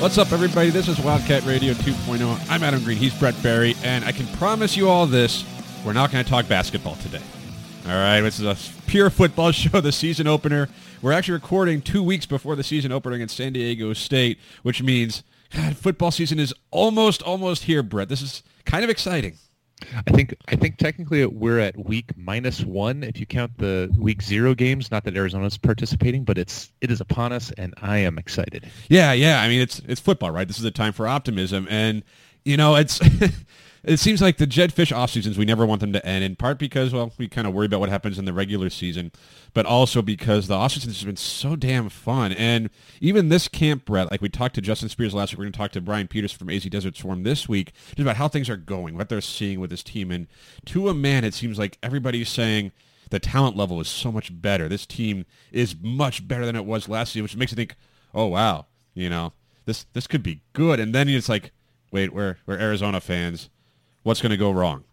What's up, everybody? This is Wildcat Radio 2.0. I'm Adam Green. He's Brett Barry, and I can promise you all this: we're not going to talk basketball today. All right, this is a pure football show. The season opener. We're actually recording two weeks before the season opener against San Diego State, which means God, football season is almost, almost here. Brett, this is kind of exciting. I think I think technically we're at week minus one if you count the week zero games. Not that Arizona's participating, but it's it is upon us, and I am excited. Yeah, yeah. I mean, it's it's football, right? This is a time for optimism, and you know, it's it seems like the Jedd Fisch off seasons we never want them to end. In part because well, we kind of worry about what happens in the regular season, but also because the off season has been so damn fun. And even this camp, Brett, like we talked to Justin Spears last week, we're going to talk to Brian Peters from AZ Desert Swarm this week, just about how things are going, what they're seeing with this team, and to a man, it seems like everybody's saying the talent level is so much better. This team is much better than it was last season, which makes you think, oh wow, you know, this this could be good. And then it's like, wait, we're we're Arizona fans. What's going to go wrong?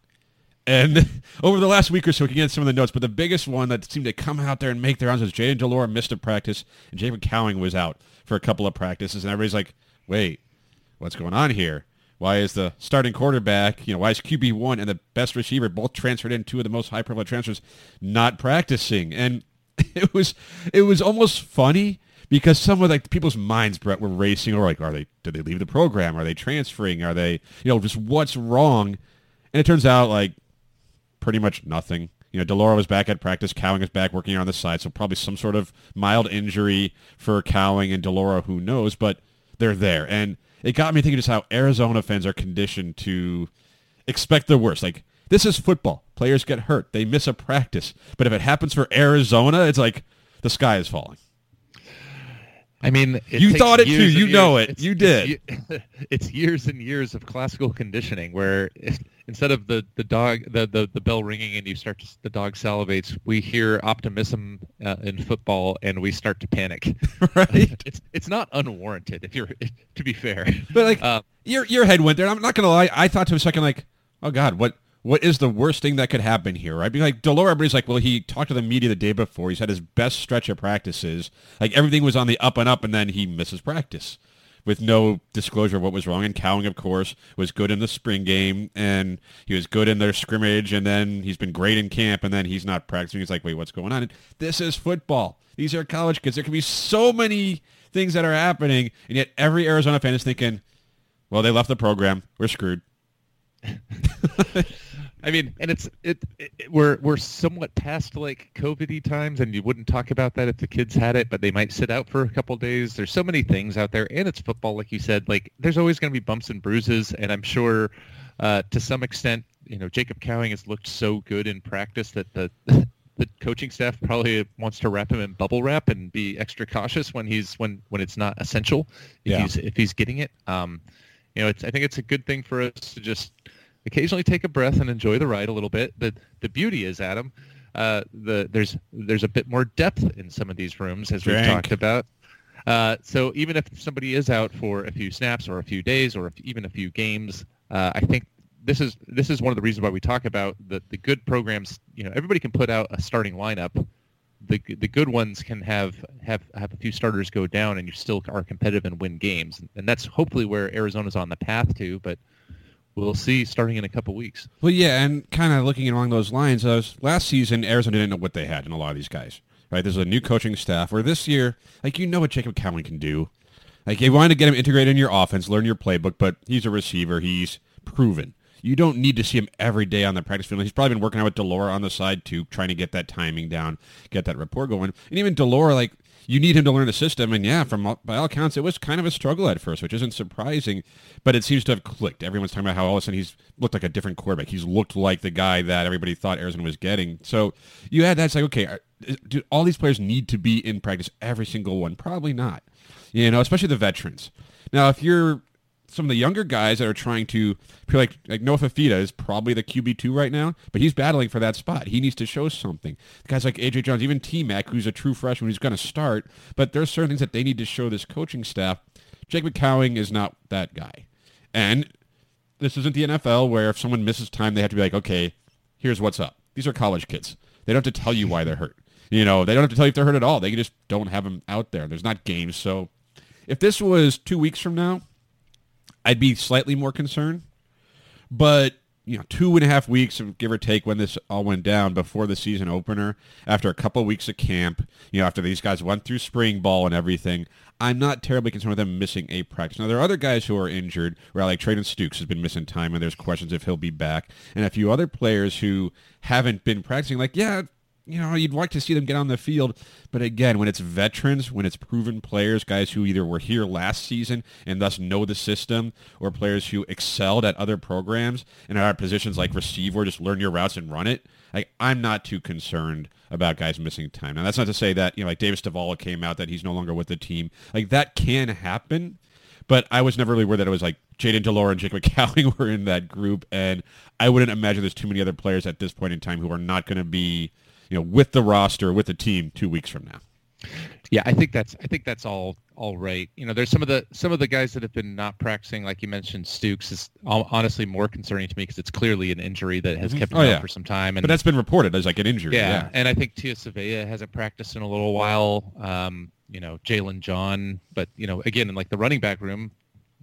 And over the last week or so, we can get some of the notes, but the biggest one that seemed to come out there and make their rounds was Jayden de Laura missed a practice, and Jacob Cowing was out for a couple of practices, and everybody's like, wait, what's going on here? Why is the starting quarterback, you know, why is QB1 and the best receiver both transferred in two of the most high-profile transfers not practicing? And it was it was almost funny because some of like people's minds, Brett, were racing or like, are they did they leave the program? Are they transferring? Are they you know just what's wrong? And it turns out like pretty much nothing. You know, de Laura was back at practice. Cowing is back working on the side, so probably some sort of mild injury for Cowing and de Laura, who knows? But they're there, and it got me thinking just how Arizona fans are conditioned to expect the worst. Like this is football. Players get hurt. They miss a practice. But if it happens for Arizona, it's like the sky is falling. I mean, You thought it too. years You know it. it's- You did. ye- It's, years and years of classical conditioning where instead of the, the dog the, the, the bell ringing and you start to, the dog salivates, we hear optimism uh, in football and we start to panic. Right. it's it's not unwarranted if you're to be fair. But like Uh, your your head went there. I'm not gonna lie. I thought to a second like, oh God, what what is the worst thing that could happen here? Right? Because like de Laura, everybody's like, well, he talked to the media the day before. He's had his best stretch of practices. Like everything was on the up and up, and then he misses practice with no disclosure of what was wrong. And Cowing, of course, was good in the spring game, and he was good in their scrimmage, and then he's been great in camp, and then he's not practicing. He's like, wait, what's going on? And this is football. These are college kids. There can be so many things that are happening, and yet every Arizona fan is thinking, well, they left the program. We're screwed. I mean, and it's it, it we're we're somewhat past like COVID times, and you wouldn't talk about that if the kids had it, but they might sit out for a couple days. There's so many things out there, and it's football, like you said. Like there's always going to be bumps and bruises, and I'm sure uh, to some extent, you know, Jacob Cowing has looked so good in practice that the the coaching staff probably wants to wrap him in bubble wrap and be extra cautious when he's when when it's not essential if Yeah. he's if he's getting it. Um, you know, it's I think it's a good thing for us to just occasionally take a breath and enjoy the ride a little bit. The the beauty is, Adam, uh, the there's there's a bit more depth in some of these rooms as we've talked about. Uh, so even if somebody is out for a few snaps or a few days or if, even a few games, uh, I think this is this is one of the reasons why we talk about the, the good programs. You know, everybody can put out a starting lineup. The the good ones can have have have a few starters go down, and you still are competitive and win games. And that's hopefully where Arizona's on the path to. But we'll see starting in a couple weeks. Well, yeah, and kind of looking along those lines, last season Arizona didn't know what they had in a lot of these guys. right? There's a new coaching staff where this year, like you know what Jacob Cowing can do. Like you wanted to get him integrated in your offense, learn your playbook, but he's a receiver. He's proven. You don't need to see him every day on the practice field. He's probably been working out with de Laura on the side too, trying to get that timing down, get that rapport going. And even de Laura, like you need him to learn the system. And yeah, from by all accounts, it was kind of a struggle at first, which isn't surprising, but it seems to have clicked. Everyone's talking about how all of a sudden he's looked like a different quarterback. He's looked like the guy that everybody thought Arizona was getting. So you had that. It's like, okay, do all these players need to be in practice every single one? Probably not. You know, especially the veterans. Now, if you're some of the younger guys that are trying to like like Noah Fifita is probably the QB two right now, but he's battling for that spot. He needs to show something. Guys like AJ Jones, even T Mac, who's a true freshman, who's going to start, but there's certain things that they need to show this coaching staff. Jacob Cowing is not that guy, and this isn't the NFL where if someone misses time, they have to be like, okay, here's what's up. These are college kids. They don't have to tell you why they're hurt. You know, they don't have to tell you if they're hurt at all. They just don't have them out there. There's not games. So if this was two weeks from now, I'd be slightly more concerned. But you know, two and a half weeks, give or take, when this all went down before the season opener, after a couple of weeks of camp, you know, after these guys went through spring ball and everything, I'm not terribly concerned with them missing a practice. Now, there are other guys who are injured, where like Treydan Stukes has been missing time, and there's questions if he'll be back, and a few other players who haven't been practicing. Like, yeah, you know, you'd like to see them get on the field. But again, when it's veterans, when it's proven players, guys who either were here last season and thus know the system, or players who excelled at other programs and are at positions like receiver, just learn your routes and run it, like, I'm not too concerned about guys missing time. Now, that's not to say that, you know, like Davis Davala came out that he's no longer with the team. Like, that can happen. But I was never really worried that it was like Jayden de Laura and Jacob Cowing were in that group. And I wouldn't imagine there's too many other players at this point in time who are not going to be you know, with the roster, with the team two weeks from now. Yeah, I think that's I think that's all all right. You know, there's some of the some of the guys that have been not practicing, like you mentioned, Stukes is honestly more concerning to me because it's clearly an injury that has kept him Oh, out yeah. for some time. And But that's been reported as like an injury. yeah, Yeah. and I think Tia Savea hasn't practiced in a little while. Um, you know, Jalen John, but you know, again, in like the running back room,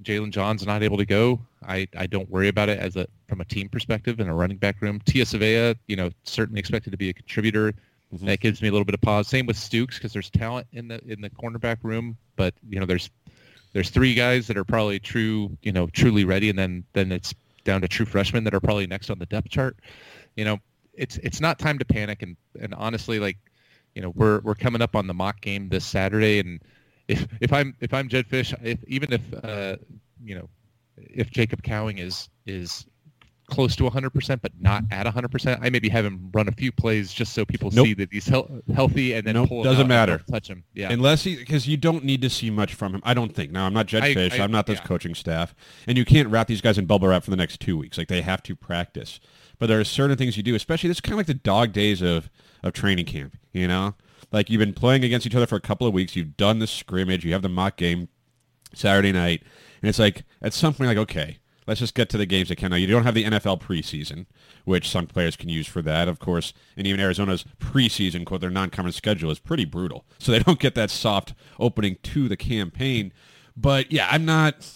Jalen John's not able to go. I, I don't worry about it as a from a team perspective in a running back room. Tia Savea, you know, certainly expected to be a contributor. Mm-hmm. That gives me a little bit of pause. Same with Stukes because there's talent in the in the cornerback room, but you know, there's there's three guys that are probably true, you know, truly ready, and then then it's down to true freshmen that are probably next on the depth chart. You know, it's it's not time to panic, and and honestly, like, you know, we're we're coming up on the mock game this Saturday, and if if I'm if I'm Jedd Fisch, if even if uh, you know, if Jacob Cowing is is close to 100% but not at 100%, I maybe have him run a few plays just so people Nope. see that he's hel- healthy and then Nope, pull him doesn't out matter. touch him. Yeah. Unless he, because you don't need to see much from him. I don't think. Now, I'm not Jed I- Fish. I- I'm not this yeah. coaching staff. And you can't wrap these guys in bubble wrap for the next two weeks. Like, they have to practice. But there are certain things you do, especially this is kind of like the dog days of, of training camp, you know? Like, you've been playing against each other for a couple of weeks. You've done the scrimmage. You have the mock game Saturday night. And it's like, at some point, like, okay, let's just get to the games that can. Now, you don't have the NFL preseason, which some players can use for that, of course. And even Arizona's preseason, quote, their non-conference schedule is pretty brutal. So they don't get that soft opening to the campaign. But, yeah, I'm not...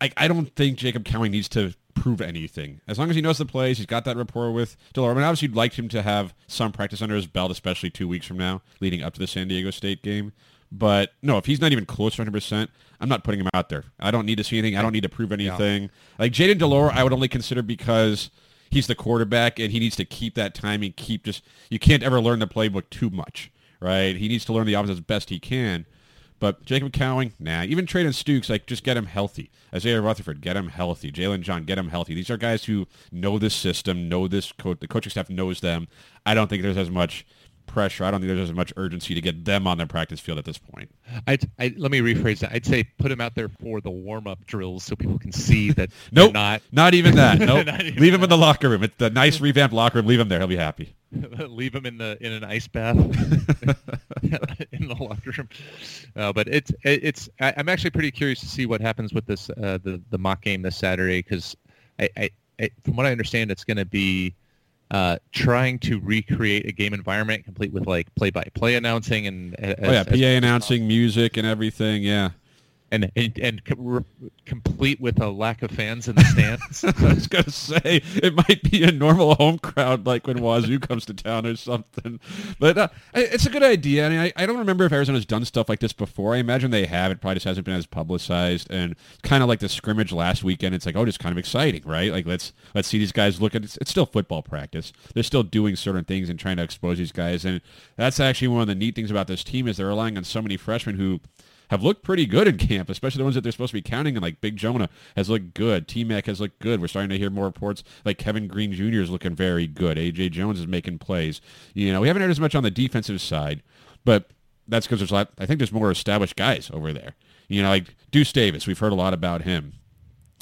I, I don't think Jacob Cowing needs to prove anything. As long as he knows the plays, he's got that rapport with de Laura. I mean, obviously, you'd like him to have some practice under his belt, especially two weeks from now, leading up to the San Diego State game. But no, if he's not even close to 100%, I'm not putting him out there. I don't need to see anything. I don't need to prove anything. Like Jayden de Laura, I would only consider because he's the quarterback and he needs to keep that timing, keep just, you can't ever learn the playbook too much, right? He needs to learn the offense as best he can. But Jacob Cowing, nah. Even Treydan Stukes, like, just get him healthy. Isaiah Rutherford, get him healthy. Jalen John, get him healthy. These are guys who know this system, know this coach. The coaching staff knows them. I don't think there's as much pressure. I don't think there's as much urgency to get them on the practice field at this point. I'd, I, let me rephrase that. I'd say put them out there for the warm-up drills so people can see that Nope, they're not even that. Nope. Even Leave him in the locker room. It's the nice revamped locker room. Leave him there. He'll be happy. leave him in the in an ice bath in the locker room. Uh, but it's it, it's I, I'm actually pretty curious to see what happens with this uh, the the mock game this Saturday because I, I, I from what I understand it's going to be uh, trying to recreate a game environment complete with like play-by-play announcing and Oh yeah, PA announcing, music, and everything. Yeah. And and, and complete with a lack of fans in the stands. I was gonna say it might be a normal home crowd like when Wazoo comes to town or something, but uh, it's a good idea. I mean, I, I don't remember if Arizona's done stuff like this before. I imagine they have. It probably just hasn't been as publicized, and kind of like the scrimmage last weekend. It's like, oh, just kind of exciting, right? Like let's let's see these guys look at. It's, it's still football practice. They're still doing certain things and trying to expose these guys, and that's actually one of the neat things about this team is they're relying on so many freshmen who have looked pretty good in camp, especially the ones that they're supposed to be counting. And like Big Jonah has looked good. T Mac has looked good. We're starting to hear more reports like Kevin Green Jr. is looking very good. AJ Jones is making plays. You know, we haven't heard as much on the defensive side, but that's because there's a lot. I think there's more established guys over there. You know, like Deuce Davis. We've heard a lot about him.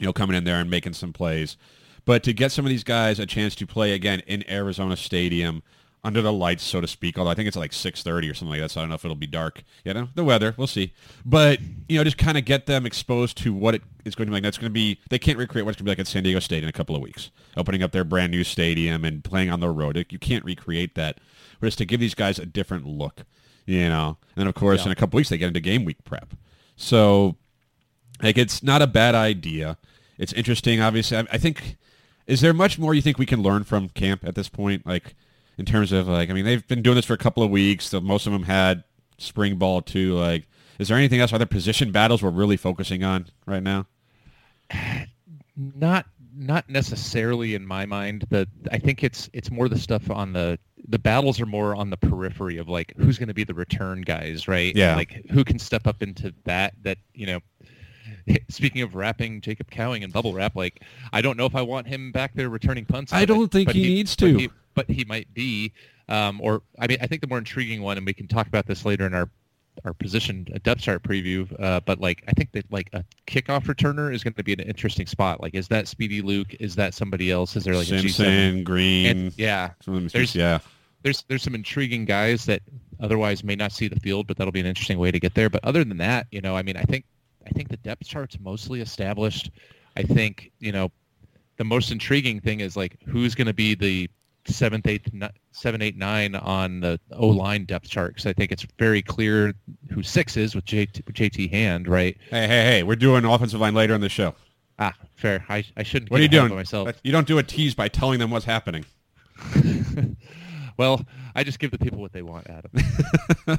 You know, coming in there and making some plays. But to get some of these guys a chance to play again in Arizona Stadium under the lights, so to speak. Although I think it's like 6:30 or something like that, so I don't know if it'll be dark. You know, the weather, we'll see. But you know, just kind of get them exposed to what it is going to be like. That's going to be. They can't recreate what it's going to be like at San Diego State in a couple of weeks, opening up their brand new stadium and playing on the road. You can't recreate that. But it's to give these guys a different look. You know, and then of course in a couple weeks they get into game week prep. So like it's not a bad idea. It's interesting. Obviously, I, I think. Is there much more you think we can learn from camp at this point? Like, in terms of like, I mean, they've been doing this for a couple of weeks. So most of them had spring ball too. Like, is there anything else? Are there position battles we're really focusing on right now? not not necessarily in my mind. The I think it's it's more the stuff on the the battles are more on the periphery of like who's going to be the return guys, right? Yeah. Like who can step up into that that you know. Speaking of wrapping Jacob Cowing and bubble wrap, like I don't know if I want him back there returning punts. I don't think but he needs to. he- but he might be. Um, or I mean, I think the more intriguing one, and we can talk about this later in our our position a depth chart preview. Uh, but like, I think that like a kickoff returner is going to be an interesting spot. Like, is that Speedy Luke? Is that somebody else? Is there like a G7? Simpson, Green, And, yeah, some of them, there's- yeah. there's there's some intriguing guys that otherwise may not see the field, but that'll be an interesting way to get there. But other than that, you know, I mean, I think I think the depth chart's mostly established. I think you know the most intriguing thing is like who's going to be the seventh, eighth, seven, eight, nine on the O line depth chart because I think it's very clear who six is with JT, with JT Hand, right? Hey, hey, hey! We're doing offensive line later in the show. Ah, fair. I I shouldn't. What are you doing? Myself. You don't do a tease by telling them what's happening. Well, I just give the people what they want, Adam.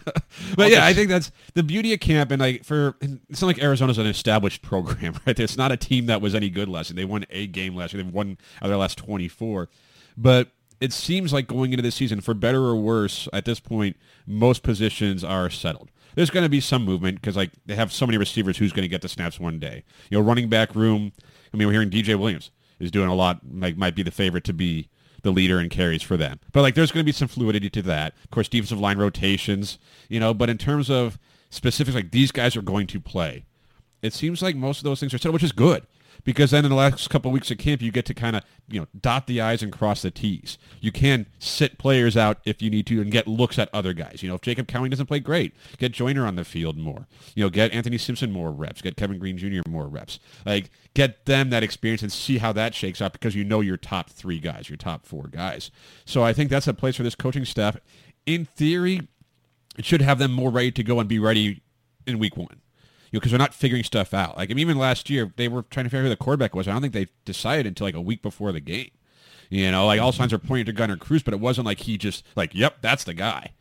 But yeah, I think that's the beauty of camp, and like for it's not like Arizona's an established program, right? It's not a team that was any good last year. They won a game last year. They've won out of their last twenty four, but it seems like going into this season, for better or worse, at this point, most positions are settled. There's going to be some movement because like they have so many receivers. Who's going to get the snaps one day? You know, running back room. I mean, we're hearing DJ Williams is doing a lot. Like might be the favorite to be the leader in carries for them. But like there's going to be some fluidity to that. Of course, defensive line rotations, you know, but in terms of specifics, like these guys are going to play. It seems like most of those things are settled, which is good. Because then in the last couple of weeks of camp, you get to kind of, you know, dot the I's and cross the T's. You can sit players out if you need to and get looks at other guys. You know, if Jacob Cowing doesn't play great, get Joyner on the field more. You know, get Anthony Simpson more reps. Get Kevin Green Jr. more reps. Like, get them that experience and see how that shakes out because you know your top three guys, your top four guys. So I think that's a place for this coaching staff. In theory, it should have them more ready to go and be ready in week one. You know, because they're not figuring stuff out. Like I mean, even last year, they were trying to figure out who the quarterback was. I don't think they decided until like a week before the game. You know, like all signs are pointing to Gunner Cruz, but it wasn't like he just like, yep, that's the guy.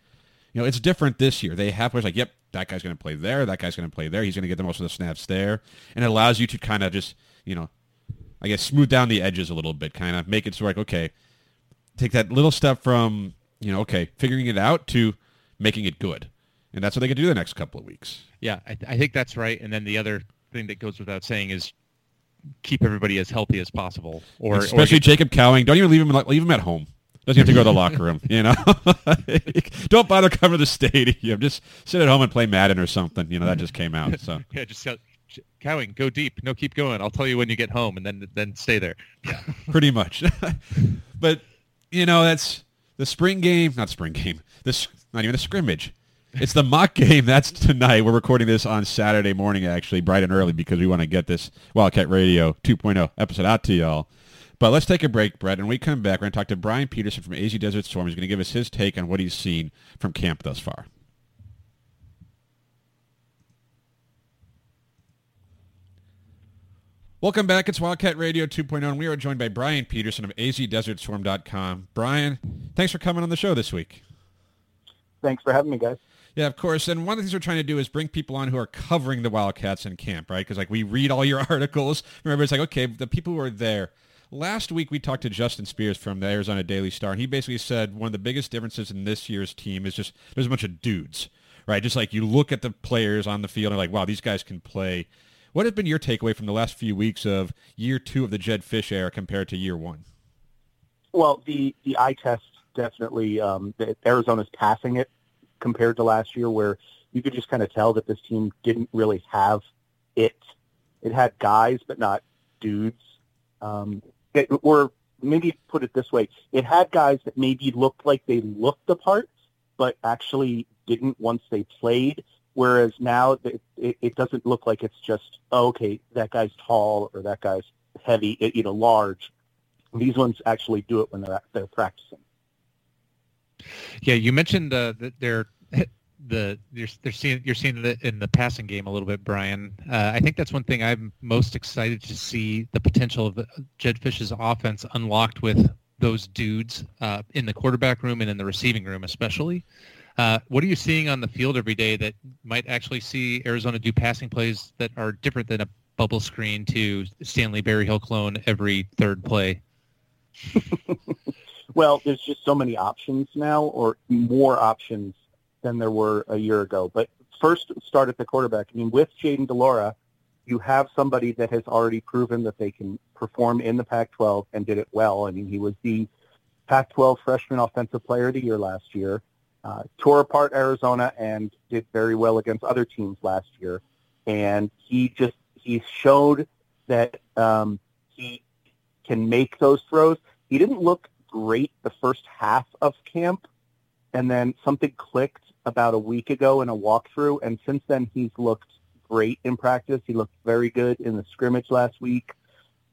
You know, it's different this year. They have players like, yep, that guy's going to play there. That guy's going to play there. He's going to get the most of the snaps there, and it allows you to kind of just, you know, I guess smooth down the edges a little bit, kind of make it so like, okay, take that little step from, you know, okay, figuring it out to making it good, and that's what they could do the next couple of weeks. Yeah, I, I think that's right. And then the other thing that goes without saying is keep everybody as healthy as possible, or especially or Jacob Cowing. Don't even leave him leave him at home. Doesn't have to go to the locker room. You know, don't bother coming to the stadium. Just sit at home and play Madden or something. You know, that just came out. So yeah, just Cowing, go deep. No, keep going. I'll tell you when you get home, and then then stay there. Yeah, pretty much. but you know, that's the spring game. Not spring game. This not even a scrimmage. It's the mock game. That's tonight. We're recording this on Saturday morning, actually, bright and early, because we want to get this Wildcat Radio 2.0 episode out to y'all. But let's take a break, Brett, and we come back. We're going to talk to Brian Peterson from AZ Desert Swarm. He's going to give us his take on what he's seen from camp thus far. Welcome back. It's Wildcat Radio 2.0, and we are joined by Brian Peterson of azdesertswarm.com. Brian, thanks for coming on the show this week. Thanks for having me, guys. Yeah, of course. And one of the things we're trying to do is bring people on who are covering the Wildcats in camp, right? Because like we read all your articles. Remember, it's like okay, the people who are there. Last week we talked to Justin Spears from the Arizona Daily Star, and he basically said one of the biggest differences in this year's team is just there's a bunch of dudes, right? Just like you look at the players on the field and like, wow, these guys can play. What has been your takeaway from the last few weeks of year two of the Jedd Fisch era compared to year one? Well, the the eye test definitely um, Arizona's passing it compared to last year, where you could just kind of tell that this team didn't really have it. It had guys, but not dudes. Um, it, or maybe put it this way: it had guys that maybe looked like they looked the part, but actually didn't once they played. Whereas now it, it, it doesn't look like it's just oh, okay, that guy's tall or that guy's heavy, you know, large. These ones actually do it when they're they're practicing. Yeah, you mentioned uh, that they're the you're, they're seeing you're seeing it in the passing game a little bit, Brian. Uh, I think that's one thing I'm most excited to see the potential of Jedd Fisch's offense unlocked with those dudes uh, in the quarterback room and in the receiving room, especially. Uh, what are you seeing on the field every day that might actually see Arizona do passing plays that are different than a bubble screen to Stanley Berryhill clone every third play? well, there's just so many options now, or more options than there were a year ago. But first, start at the quarterback. I mean, with Jayden de Laura, you have somebody that has already proven that they can perform in the Pac-12 and did it well. I mean, he was the Pac-12 Freshman Offensive Player of the Year last year, uh, tore apart Arizona and did very well against other teams last year. And he just he showed that um, he can make those throws. He didn't look great the first half of camp, and then something clicked about a week ago in a walkthrough, and since then he's looked great in practice. He looked very good in the scrimmage last week.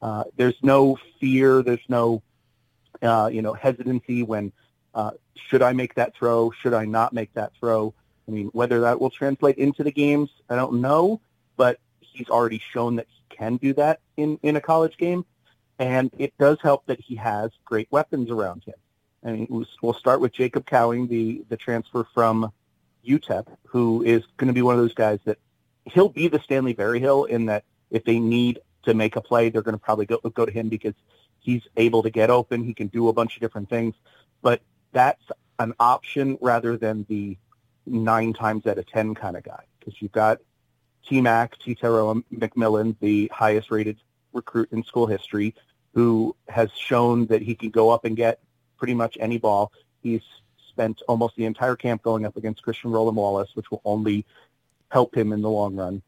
Uh, there's no fear. There's no, uh, you know, hesitancy when uh, should I make that throw? Should I not make that throw? I mean, whether that will translate into the games, I don't know, but he's already shown that he can do that in, in a college game. And it does help that he has great weapons around him. Mean, we'll start with Jacob Cowing, the, the transfer from UTEP, who is going to be one of those guys that he'll be the Stanley Berryhill in that if they need to make a play, they're going to probably go, go to him because he's able to get open. He can do a bunch of different things. But that's an option rather than the nine times out of 10 kind of guy because you've got T-Mac, Tetairoa McMillan, the highest rated recruit in school history, who has shown that he can go up and get pretty much any ball. He's spent almost the entire camp going up against Christian Roland Wallace, which will only help him in the long run.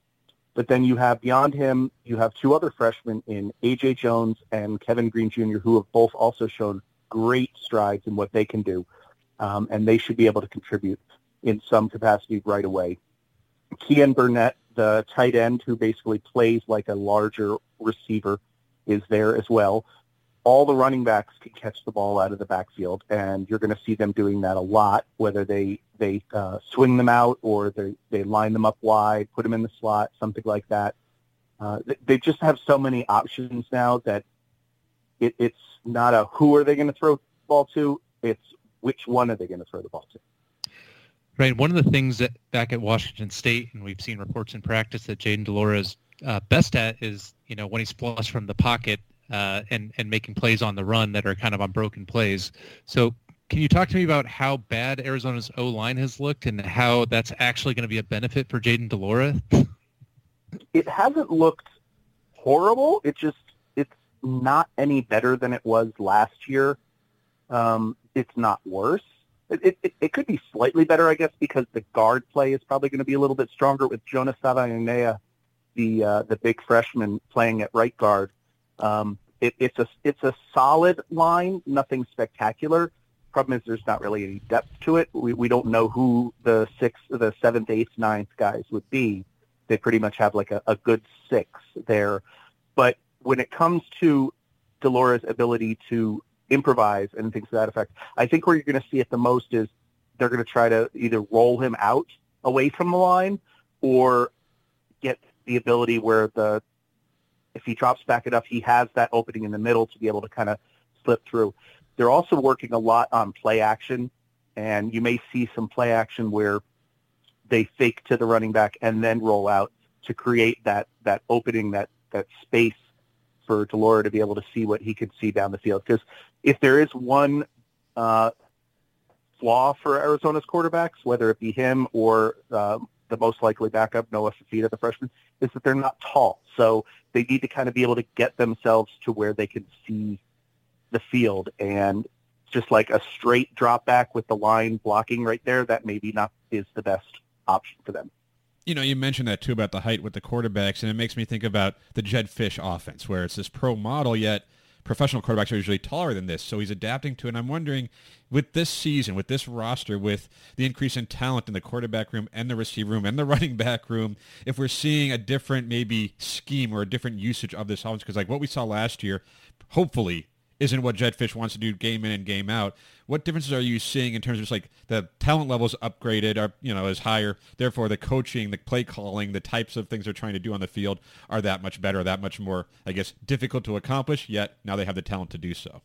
But then you have beyond him, you have two other freshmen in A.J. Jones and Kevin Green Jr., who have both also shown great strides in what they can do, um, and they should be able to contribute in some capacity right away. Keyan Burnett, the tight end who basically plays like a larger receiver, is there as well all the running backs can catch the ball out of the backfield, and you're going to see them doing that a lot, whether they they uh, swing them out or they they line them up wide, put them in the slot, something like that. Uh, they just have so many options now that it, it's not a who are they going to throw the ball to, it's which one are they going to throw the ball to. Right. One of the things that back at Washington State, and we've seen reports in practice that Jayden de Laura is uh, best at is, you know, when he's flush from the pocket uh, and and making plays on the run that are kind of on broken plays. So can you talk to me about how bad Arizona's O line has looked and how that's actually going to be a benefit for Jayden de Laura? It hasn't looked horrible. It just it's not any better than it was last year. Um, it's not worse. It, it, it could be slightly better, I guess, because the guard play is probably going to be a little bit stronger with Jonas Savaiinaea, the uh, the big freshman, playing at right guard. Um, it, it's a it's a solid line, nothing spectacular. Problem is, there's not really any depth to it. We we don't know who the sixth, the seventh, eighth, ninth guys would be. They pretty much have like a, a good six there. But when it comes to de Laura's ability to improvise and things to that effect, I think where you're going to see it the most is they're going to try to either roll him out away from the line or get the ability where the if he drops back enough, he has that opening in the middle to be able to kind of slip through. They're also working a lot on play action, and you may see some play action where they fake to the running back and then roll out to create that that opening, that that space for de Laura to be able to see what he could see down the field. Because if there is one uh, flaw for Arizona's quarterbacks, whether it be him or uh, the most likely backup, Noah Fifita, the freshman, is that they're not tall. So they need to kind of be able to get themselves to where they can see the field. And just like a straight drop back with the line blocking right there, that maybe not is the best option for them. You know, you mentioned that too about the height with the quarterbacks, and it makes me think about the Jedd Fisch offense, where it's this pro model, yet professional quarterbacks are usually taller than this. So he's adapting to it. And I'm wondering, with this season, with this roster, with the increase in talent in the quarterback room and the receiver room and the running back room, if we're seeing a different maybe scheme or a different usage of this offense, because like what we saw last year, hopefully isn't what Jedd Fisch wants to do game in and game out. What differences are you seeing in terms of just like the talent levels upgraded are, you know, is higher. Therefore, the coaching, the play calling, the types of things they're trying to do on the field are that much better, that much more, I guess, difficult to accomplish, yet now they have the talent to do so.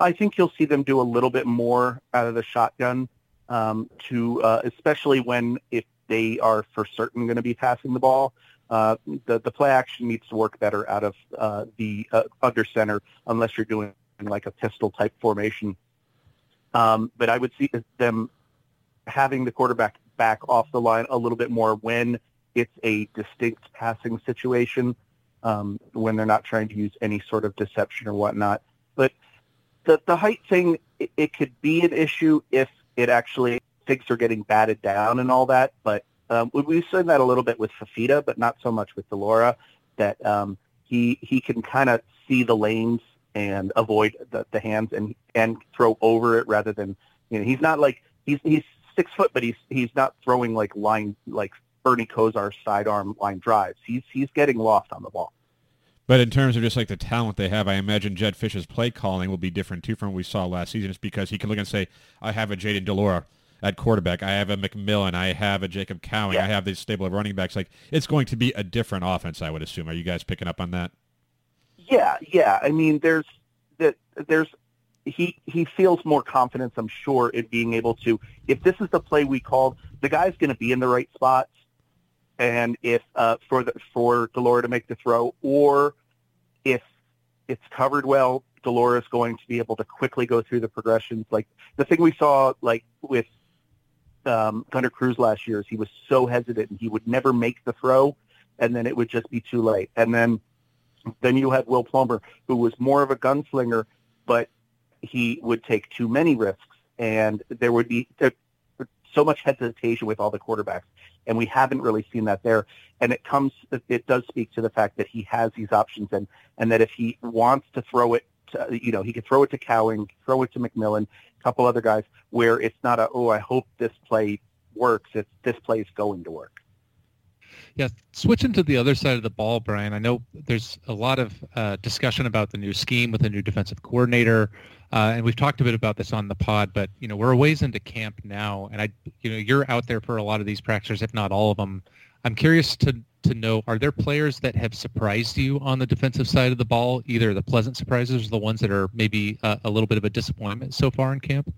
I think you'll see them do a little bit more out of the shotgun um, to, uh, especially when if they are for certain going to be passing the ball. Uh, the, the play action needs to work better out of uh, the uh, under center unless you're doing like a pistol type formation. Um, but I would see them having the quarterback back off the line a little bit more when it's a distinct passing situation, um, when they're not trying to use any sort of deception or whatnot. But the, the height thing, it, it could be an issue if it actually things are getting batted down and all that. But um, we've seen that a little bit with Fifita, but not so much with de Laura. That um, he he can kind of see the lanes and avoid the, the hands and and throw over it rather than you know he's not like he's he's six foot, but he's he's not throwing like line like Bernie Kosar sidearm line drives. He's he's getting lost on the ball. But in terms of just like the talent they have, I imagine Jedd Fisch's play calling will be different too from what we saw last season. It's because he can look and say, I have a Jayden de Laura at quarterback. I have a McMillan. I have a Jacob Cowing. Yeah. I have this stable of running backs. Like it's going to be a different offense, I would assume. Are you guys picking up on that? Yeah, yeah. I mean, there's that there's he he feels more confidence, I'm sure, in being able to. If this is the play we called, the guy's going to be in the right spots, and if uh, for the for de Laura to make the throw, or if it's covered well, de Laura is going to be able to quickly go through the progressions. Like the thing we saw, like with um, Gunner Cruz last year is he was so hesitant and he would never make the throw, and then it would just be too late. And then then you had Will Plummer, who was more of a gunslinger, but he would take too many risks, and there would be so much hesitation with all the quarterbacks, and we haven't really seen that there. And it comes, it does speak to the fact that he has these options, and and that if he wants to throw it, to, you know, he could throw it to Cowing, throw it to McMillan, a couple other guys where it's not a oh I hope this play works. It's this play is going to work. Yeah, switching to the other side of the ball, Brian. I know there's a lot of uh, discussion about the new scheme with the new defensive coordinator, uh, and we've talked a bit about this on the pod. But you know, we're a ways into camp now, and I, you know, you're out there for a lot of these practices, if not all of them. I'm curious to to know are there players that have surprised you on the defensive side of the ball, either the pleasant surprises or the ones that are maybe uh, a little bit of a disappointment so far in camp?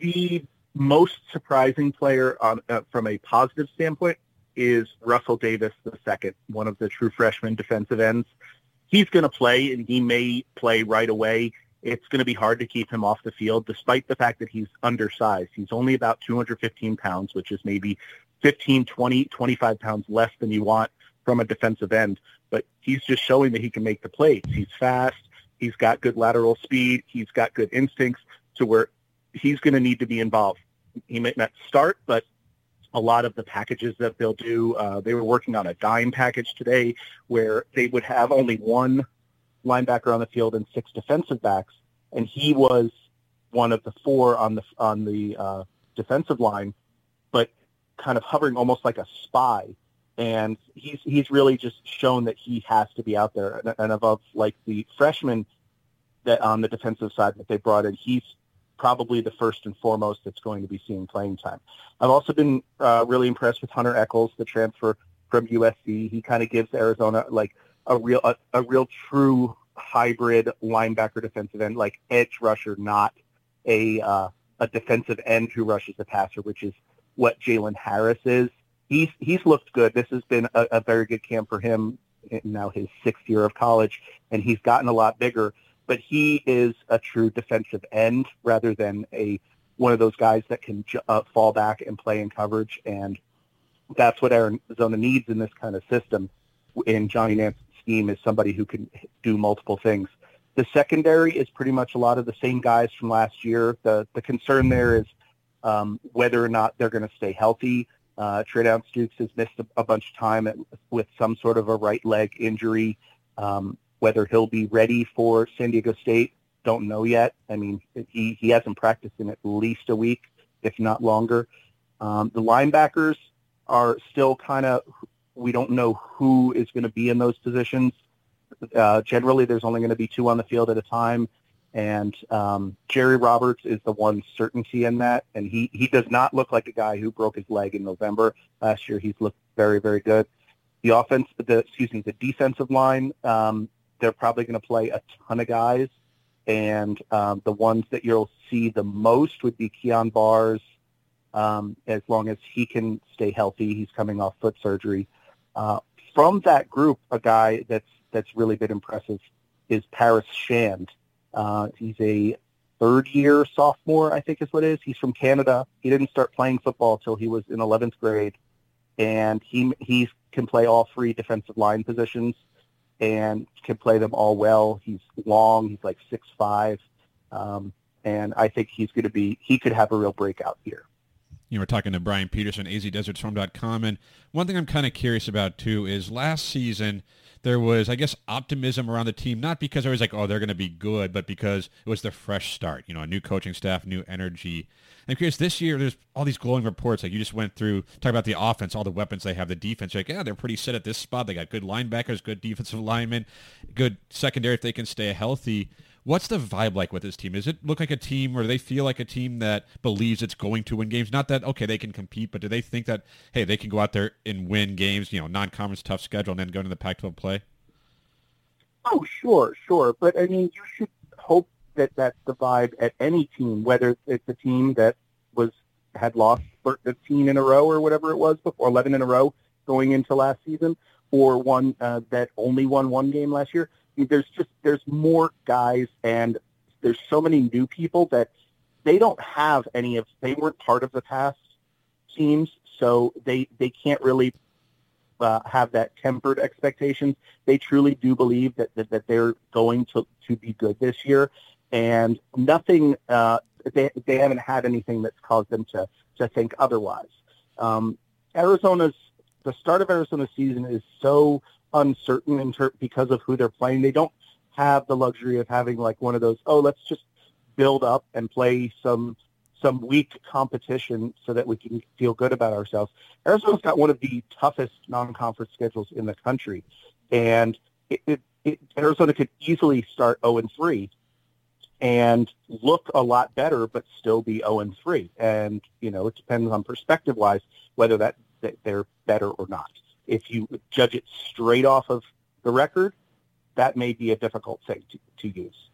The most surprising player on, uh, from a positive standpoint is Russell Davis second, one of the true freshman defensive ends. He's going to play, and he may play right away. It's going to be hard to keep him off the field, despite the fact that he's undersized. He's only about 215 pounds, which is maybe 15, 20, 25 pounds less than you want from a defensive end. But he's just showing that he can make the plays. He's fast. He's got good lateral speed. He's got good instincts to where he's going to need to be involved. He may not start, but a lot of the packages that they'll do, uh, they were working on a dime package today where they would have only one linebacker on the field and six defensive backs, and he was one of the four on the on the uh, defensive line. Kind of hovering almost like a spy. And he's he's really just shown that he has to be out there. And, and above like the freshman that on the defensive side that they brought in, he's probably the first and foremost that's going to be seeing playing time. I've also been uh, really impressed with Hunter Echols, the transfer from USC. He kind of gives Arizona like a real a, a real true hybrid linebacker defensive end, like edge rusher, not a uh, a defensive end who rushes the passer, which is what Jalen Harris is. He's he's looked good. This has been a, a very good camp for him. Now his sixth year of college, and he's gotten a lot bigger. But he is a true defensive end rather than a one of those guys that can uh, fall back and play in coverage. And that's what Arizona needs in this kind of system. In Johnny Nansen's scheme, is somebody who can do multiple things. The secondary is pretty much a lot of the same guys from last year. The the concern there is um, whether or not they're going to stay healthy. Uh, Tre'Davious Stukes has missed a, a bunch of time at, with some sort of a right leg injury. Um, whether he'll be ready for San Diego State, don't know yet. I mean, he, he hasn't practiced in at least a week, if not longer. Um, the linebackers are still kind of, we don't know who is going to be in those positions. Uh, generally, there's only going to be two on the field at a time. And um, Jerry Roberts is the one certainty in that, and he he does not look like a guy who broke his leg in November last year. He's looked very very good. The offense, the excuse me, the defensive line, um, they're probably going to play a ton of guys, and um, the ones that you'll see the most would be Kyon Barrs, um, as long as he can stay healthy. He's coming off foot surgery. Uh, from that group, a guy that's that's really been impressive is Paris Shand. Uh, he's a third year sophomore, I think is what it is. He's from Canada. He didn't start playing football until he was in 11th grade, and he he can play all three defensive line positions and can play them all well. He's long. He's like six five, um, and I think he's going to be. He could have a real breakout here. You we're talking to Brian Peterson, azdesertswarm.com, and one thing I'm kind of curious about too is last season there was, I guess, optimism around the team, not because I was like, oh, they're going to be good, but because it was the fresh start, you know, a new coaching staff, new energy. I'm curious, this year there's all these glowing reports, like you just went through, talk about the offense, all the weapons they have, the defense. You're like, yeah, they're pretty set at this spot. They got good linebackers, good defensive linemen, good secondary if they can stay healthy. What's the vibe like with this team? Does it look like a team where they feel like a team that believes it's going to win games? Not that okay, they can compete, but do they think that hey, they can go out there and win games? You know, non-conference tough schedule, and then go into the Pac-12 play. Oh, sure, sure, but I mean, you should hope that that's the vibe at any team, whether it's a team that was had lost 13 in a row or whatever it was before, 11 in a row going into last season, or one uh, that only won one game last year there's just there's more guys and there's so many new people that they don't have any of they weren't part of the past teams so they they can't really uh, have that tempered expectations. They truly do believe that, that that they're going to to be good this year. And nothing uh, they they haven't had anything that's caused them to to think otherwise. Um, Arizona's the start of Arizona's season is so uncertain in ter- because of who they're playing. They don't have the luxury of having like one of those, oh, let's just build up and play some some weak competition so that we can feel good about ourselves. Arizona's got one of the toughest non-conference schedules in the country, and it, it, it, Arizona could easily start 0 and 3 and look a lot better, but still be 0 and 3. And you know, it depends on perspective-wise whether that, that they're better or not if you judge it straight off of the record, that may be a difficult thing to, to use.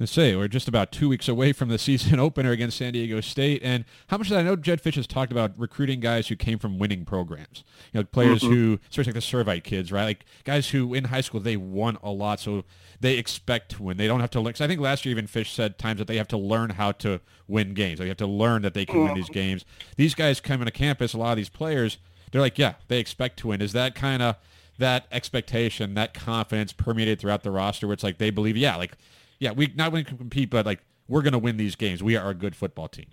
I say we're just about two weeks away from the season opener against San Diego State, and how much did I know Jedd Fisch has talked about recruiting guys who came from winning programs, you know, players mm-hmm. who, especially like the Servite kids, right? Like guys who in high school they won a lot, so they expect to win. They don't have to learn. I think last year even Fisch said times that they have to learn how to win games. They have to learn that they can mm-hmm. win these games. These guys come into campus, a lot of these players they're like, yeah, they expect to win. Is that kind of that expectation, that confidence permeated throughout the roster where it's like they believe, yeah, like, yeah, we not only compete, but like we're going to win these games. We are a good football team.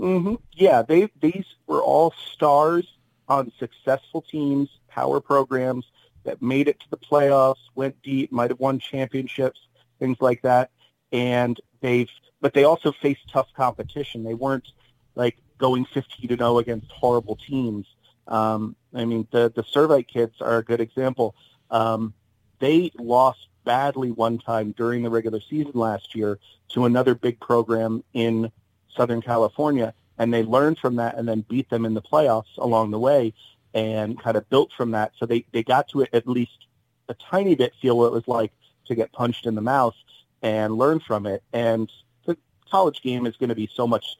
Mm-hmm. Yeah, they these were all stars on successful teams, power programs that made it to the playoffs, went deep, might have won championships, things like that. And they've, but they also faced tough competition. They weren't like going 15 to 0 against horrible teams. Um, I mean, the the Servite kits are a good example. Um, they lost badly one time during the regular season last year to another big program in Southern California, and they learned from that and then beat them in the playoffs along the way and kind of built from that. So they, they got to at least a tiny bit feel what it was like to get punched in the mouth and learn from it. And the college game is going to be so much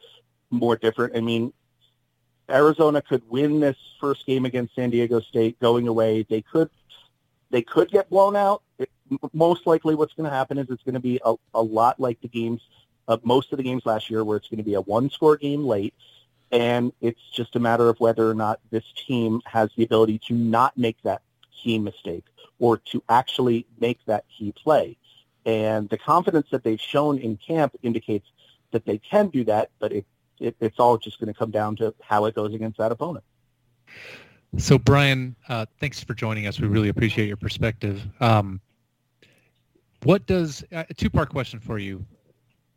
more different. I mean, Arizona could win this first game against San Diego State going away. They could they could get blown out. It, most likely what's going to happen is it's going to be a, a lot like the games uh, most of the games last year where it's going to be a one score game late and it's just a matter of whether or not this team has the ability to not make that key mistake or to actually make that key play. And the confidence that they've shown in camp indicates that they can do that, but it, it, it's all just going to come down to how it goes against that opponent. So, Brian, uh, thanks for joining us. We really appreciate your perspective. Um, what does uh, a two-part question for you?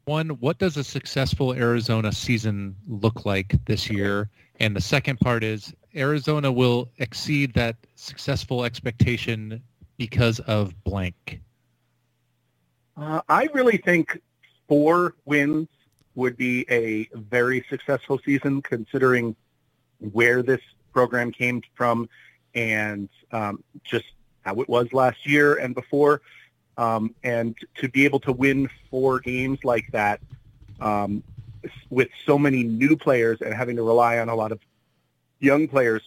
One, what does a successful Arizona season look like this year? And the second part is Arizona will exceed that successful expectation because of blank. Uh, I really think four wins would be a very successful season considering where this program came from and um, just how it was last year and before. Um, and to be able to win four games like that um, with so many new players and having to rely on a lot of young players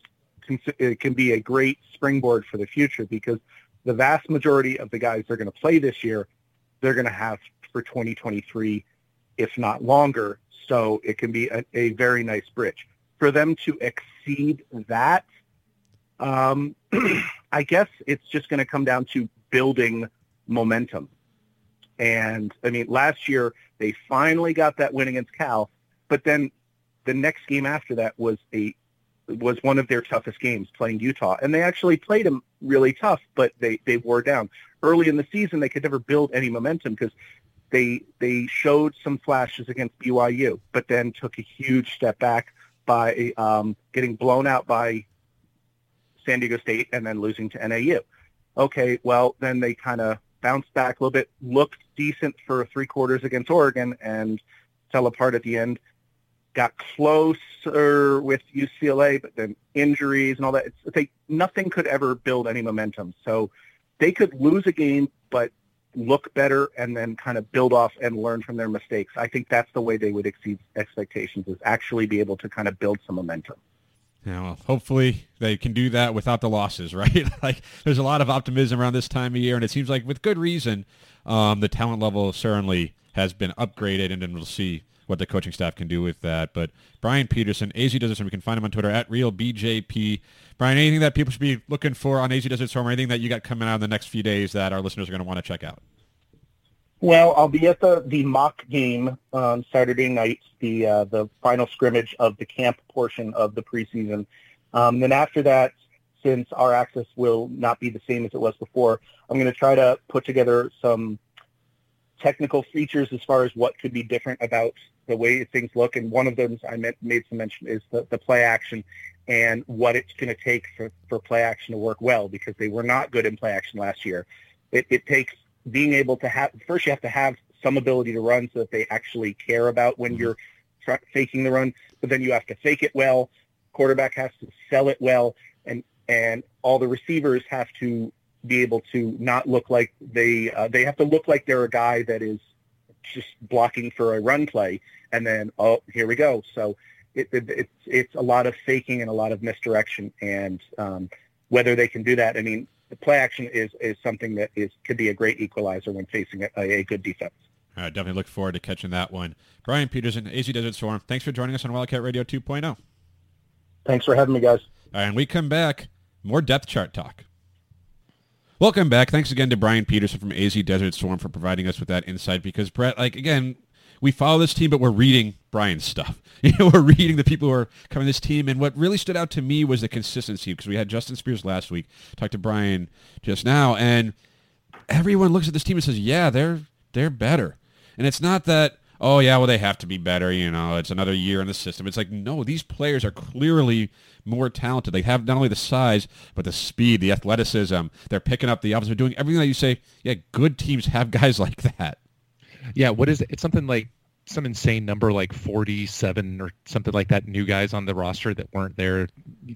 can, it can be a great springboard for the future because the vast majority of the guys they're going to play this year, they're going to have for 2023, if not longer. So it can be a, a very nice bridge. For them to exceed that, um, I guess it's just going to come down to building momentum. And I mean, last year they finally got that win against Cal, but then the next game after that was a was one of their toughest games playing Utah, and they actually played them really tough, but they they wore down early in the season. They could never build any momentum because they they showed some flashes against BYU, but then took a huge step back by um, getting blown out by San Diego State and then losing to NAU. Okay, well then they kind of bounced back a little bit, looked decent for three quarters against Oregon, and fell apart at the end. Got closer with UCLA, but then injuries and all that. It's, nothing could ever build any momentum. So they could lose a game, but look better and then kind of build off and learn from their mistakes. I think that's the way they would exceed expectations is actually be able to kind of build some momentum. Yeah, well, hopefully they can do that without the losses, right? like, there's a lot of optimism around this time of year, and it seems like with good reason, um, the talent level certainly has been upgraded, and then we'll see what the coaching staff can do with that. But Brian Peterson, AZ Desert Swarm, we can find him on Twitter at RealBJP. Brian, anything that people should be looking for on AZ Desert Swarm, or anything that you got coming out in the next few days that our listeners are going to want to check out? Well, I'll be at the, the mock game on Saturday night, the uh, the final scrimmage of the camp portion of the preseason. Um, then after that, since our access will not be the same as it was before, I'm going to try to put together some technical features as far as what could be different about the way things look. And one of them I made some mention is the, the play action and what it's going to take for, for play action to work well because they were not good in play action last year. It, it takes being able to have first you have to have some ability to run so that they actually care about when mm-hmm. you're tra- faking the run, but then you have to fake it well. Quarterback has to sell it well, and and all the receivers have to be able to not look like they uh, they have to look like they're a guy that is just blocking for a run play, and then oh here we go. So it, it, it's it's a lot of faking and a lot of misdirection, and um, whether they can do that, I mean the play action is is something that is could be a great equalizer when facing a, a good defense. All right, definitely look forward to catching that one. Brian Peterson, AZ Desert Swarm, thanks for joining us on Wildcat Radio 2.0. Thanks for having me, guys. All right, and we come back, more depth chart talk. Welcome back. Thanks again to Brian Peterson from AZ Desert Swarm for providing us with that insight because, Brett, like, again, we follow this team, but we're reading Brian's stuff. You know, we're reading the people who are coming this team. And what really stood out to me was the consistency because we had Justin Spears last week, talked to Brian just now, and everyone looks at this team and says, yeah, they're they're better. And it's not that, oh, yeah, well, they have to be better. You know, it's another year in the system. It's like, no, these players are clearly more talented. They have not only the size, but the speed, the athleticism. They're picking up the offense. They're doing everything that you say, yeah, good teams have guys like that. Yeah, what is it? It's something like some insane number like 47 or something like that new guys on the roster that weren't there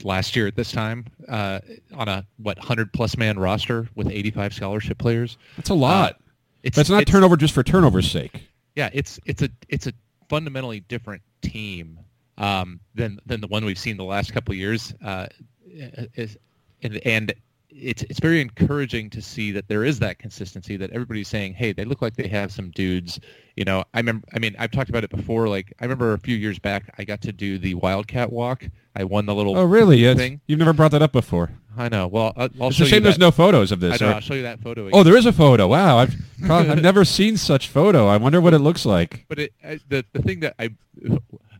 last year at this time uh, on a what 100 plus man roster with 85 scholarship players. That's a lot. Uh, it's but it's not it's- turnover just for turnover's sake. Yeah, it's it's a it's a fundamentally different team um, than than the one we've seen the last couple years. Uh, is, and and it's it's very encouraging to see that there is that consistency that everybody's saying, hey, they look like they have some dudes. You know, I remember. I mean, I've talked about it before. Like, I remember a few years back, I got to do the Wildcat Walk. I won the little. Oh, really? Yes. Thing. You've never brought that up before. I know. Well, I'll, I'll It's a shame there's no photos of I this. know, or- I'll show you that photo. Oh, there is a photo. Wow, I've probably, I've never seen such photo. I wonder what it looks like. but it, I, the the thing that I,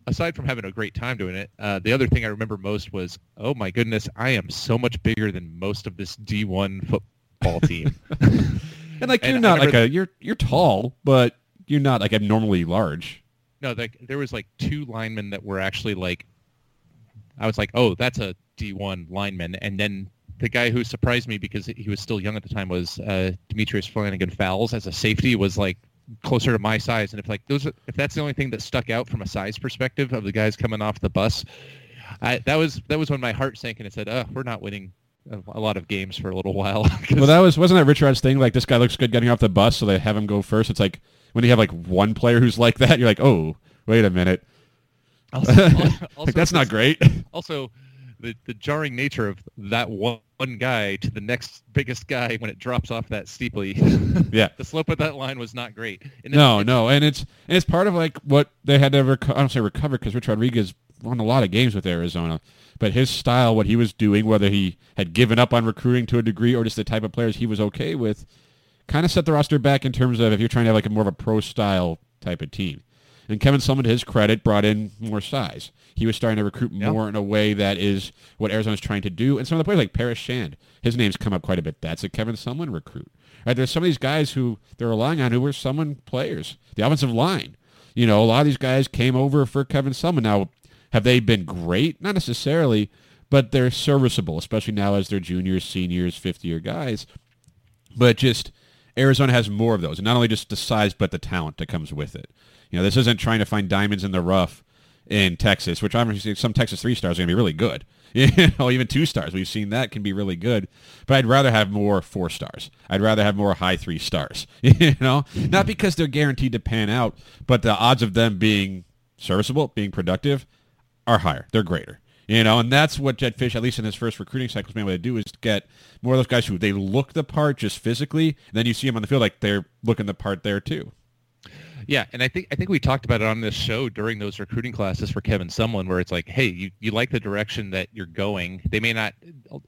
aside from having a great time doing it, uh, the other thing I remember most was, oh my goodness, I am so much bigger than most of this D1 football team. And like you're And not like a you're you're tall, but you're not like abnormally large. no, like there was like two linemen that were actually like, I was like, oh, that's a D1 lineman, and then. The guy who surprised me because he was still young at the time was uh, Demetrius Flannigan-Fowles as a safety was like closer to my size, and if like those, if that's the only thing that stuck out from a size perspective of the guys coming off the bus, I, that was that was when my heart sank and it said, "Oh, we're not winning a, lot of games for a little while. Well, that was wasn't that Rich Rod's thing? Like this guy looks good getting off the bus, so they have him go first. It's like when you have like one player who's like that, you're like, oh, wait a minute, also, like that's not great. Also, the the jarring nature of that one, one guy to the next biggest guy when it drops off that steeply. yeah. the slope of that line was not great. And No, it's- no, and it's and it's part of like what they had to reco- I don't say recover because Rich Rodriguez won a lot of games with Arizona, but his style, what he was doing, whether he had given up on recruiting to a degree or just the type of players he was okay with, kind of set the roster back in terms of if you're trying to have like a more of a pro style type of team. And Kevin Sumlin, to his credit, brought in more size. He was starting to recruit Yeah. more in a way that is what Arizona's trying to do. And some of the players like Paris Shand, his name's come up quite a bit. That's a Kevin Sumlin recruit. Right? There's some of these guys who they're relying on who were Sumlin players. The offensive line. You know, a lot of these guys came over for Kevin Sumlin. Now, have they been great? Not necessarily, but they're serviceable, especially now as they're juniors, seniors, fifth year guys. But just Arizona has more of those, and not only just the size, but the talent that comes with it. You know, this isn't trying to find diamonds in the rough in Texas, which obviously some Texas three stars are going to be really good. You know, even two stars, we've seen that can be really good. But I'd rather have more four stars. I'd rather have more high three stars. You know, not because they're guaranteed to pan out, but the odds of them being serviceable, being productive, are higher. They're greater. You know, and that's what Jedd Fisch, at least in his first recruiting cycle, has been able to do is get more of those guys who they look the part just physically, and then you see them on the field like they're looking the part there too. Yeah, and I think I think we talked about it on this show during those recruiting classes for Kevin Sumlin, where it's like, hey, you, you like the direction that you're going. They may not.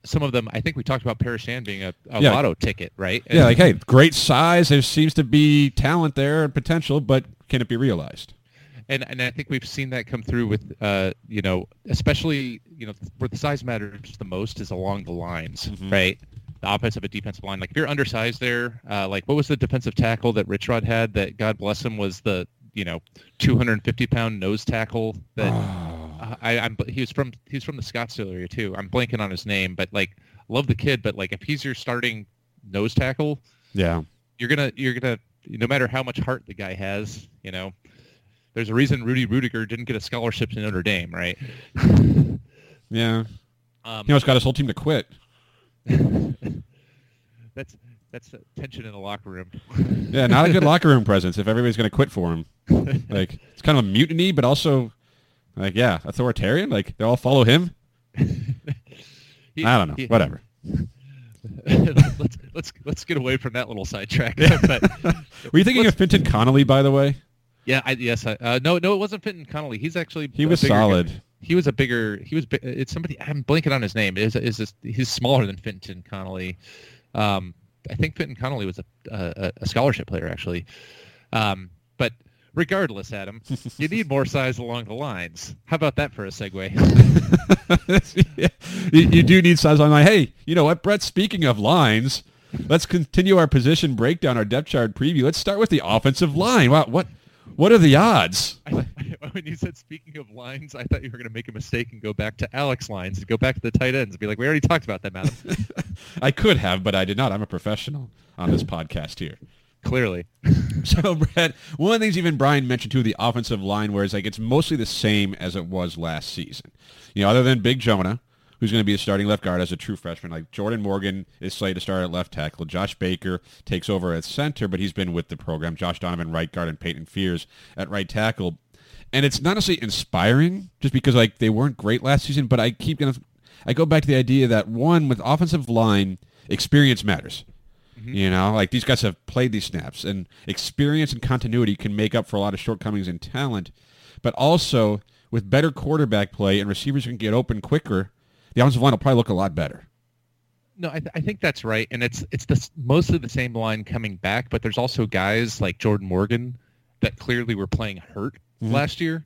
Some of them, I think we talked about Paris Shand being a, a Yeah. lotto ticket, right? Yeah, like hey, great size. There seems to be talent there and potential, but can it be realized? and and I think we've seen that come through with uh you know especially you know where the size matters the most is along the lines Mhm. right the offensive and defensive line like if you're undersized there uh like what was the defensive tackle that Rich Rod had that God bless him was the you know 250 pound nose tackle that uh, I I'm he was from he was from the Scottsdale area too I'm blanking on his name but like love the kid but like if he's your starting nose tackle Yeah. you're gonna you're gonna no matter how much heart the guy has, you know, there's a reason Rudy Ruettiger didn't get a scholarship to Notre Dame, right? Yeah. Um, He almost got his whole team to quit. that's that's tension in the locker room. Yeah, not a good locker room presence if everybody's going to quit for him. Like it's kind of a mutiny, but also like yeah, authoritarian. Like they all follow him. He- I don't know. he- Whatever. let's let's let's get away from that little sidetrack. but Were you thinking of Finton Connolly, by the way? yeah, I, yes, I, uh, no, no, it wasn't Finton Connolly. He's actually He was solid. guy. He was a bigger. He was. It's somebody. I'm blanking on his name. Is is this? He's smaller than Finton Connolly. Um, I think Finton Connolly was a a, a scholarship player actually. Um, but regardless, Adam, you need more size along the lines. How about that for a segue? Yeah. you, you do need size on line. Hey, you know what, Brett? Speaking of lines, let's continue our position breakdown, our depth chart preview. Let's start with the offensive line. Wow, what what are the odds? I, when you said speaking of lines, I thought you were going to make a mistake and go back to Alex lines and go back to the tight ends and be like, we already talked about that, madam. I could have, but I did not. I'm a professional on this podcast here. Clearly. So, Brad, one of the things even Brian mentioned too, the offensive line, where it's like it's mostly the same as it was last season. You know, other than Big Jonah, who's going to be a starting left guard as a true freshman. Like Jordan Morgan is slated to start at left tackle. Josh Baker takes over at center, but he's been with the program. Josh Donovan right guard and Peyton Fears at right tackle. And it's not necessarily inspiring just because like they weren't great last season, but I keep going to I go back to the idea that one with offensive line experience matters. Mm-hmm. You know, like these guys have played these snaps, and experience and continuity can make up for a lot of shortcomings in talent. But also, with better quarterback play and receivers can get open quicker, the offensive line will probably look a lot better. No, I, th- I think that's right, and it's it's the, mostly the same line coming back, but there's also guys like Jordan Morgan that clearly were playing hurt last year.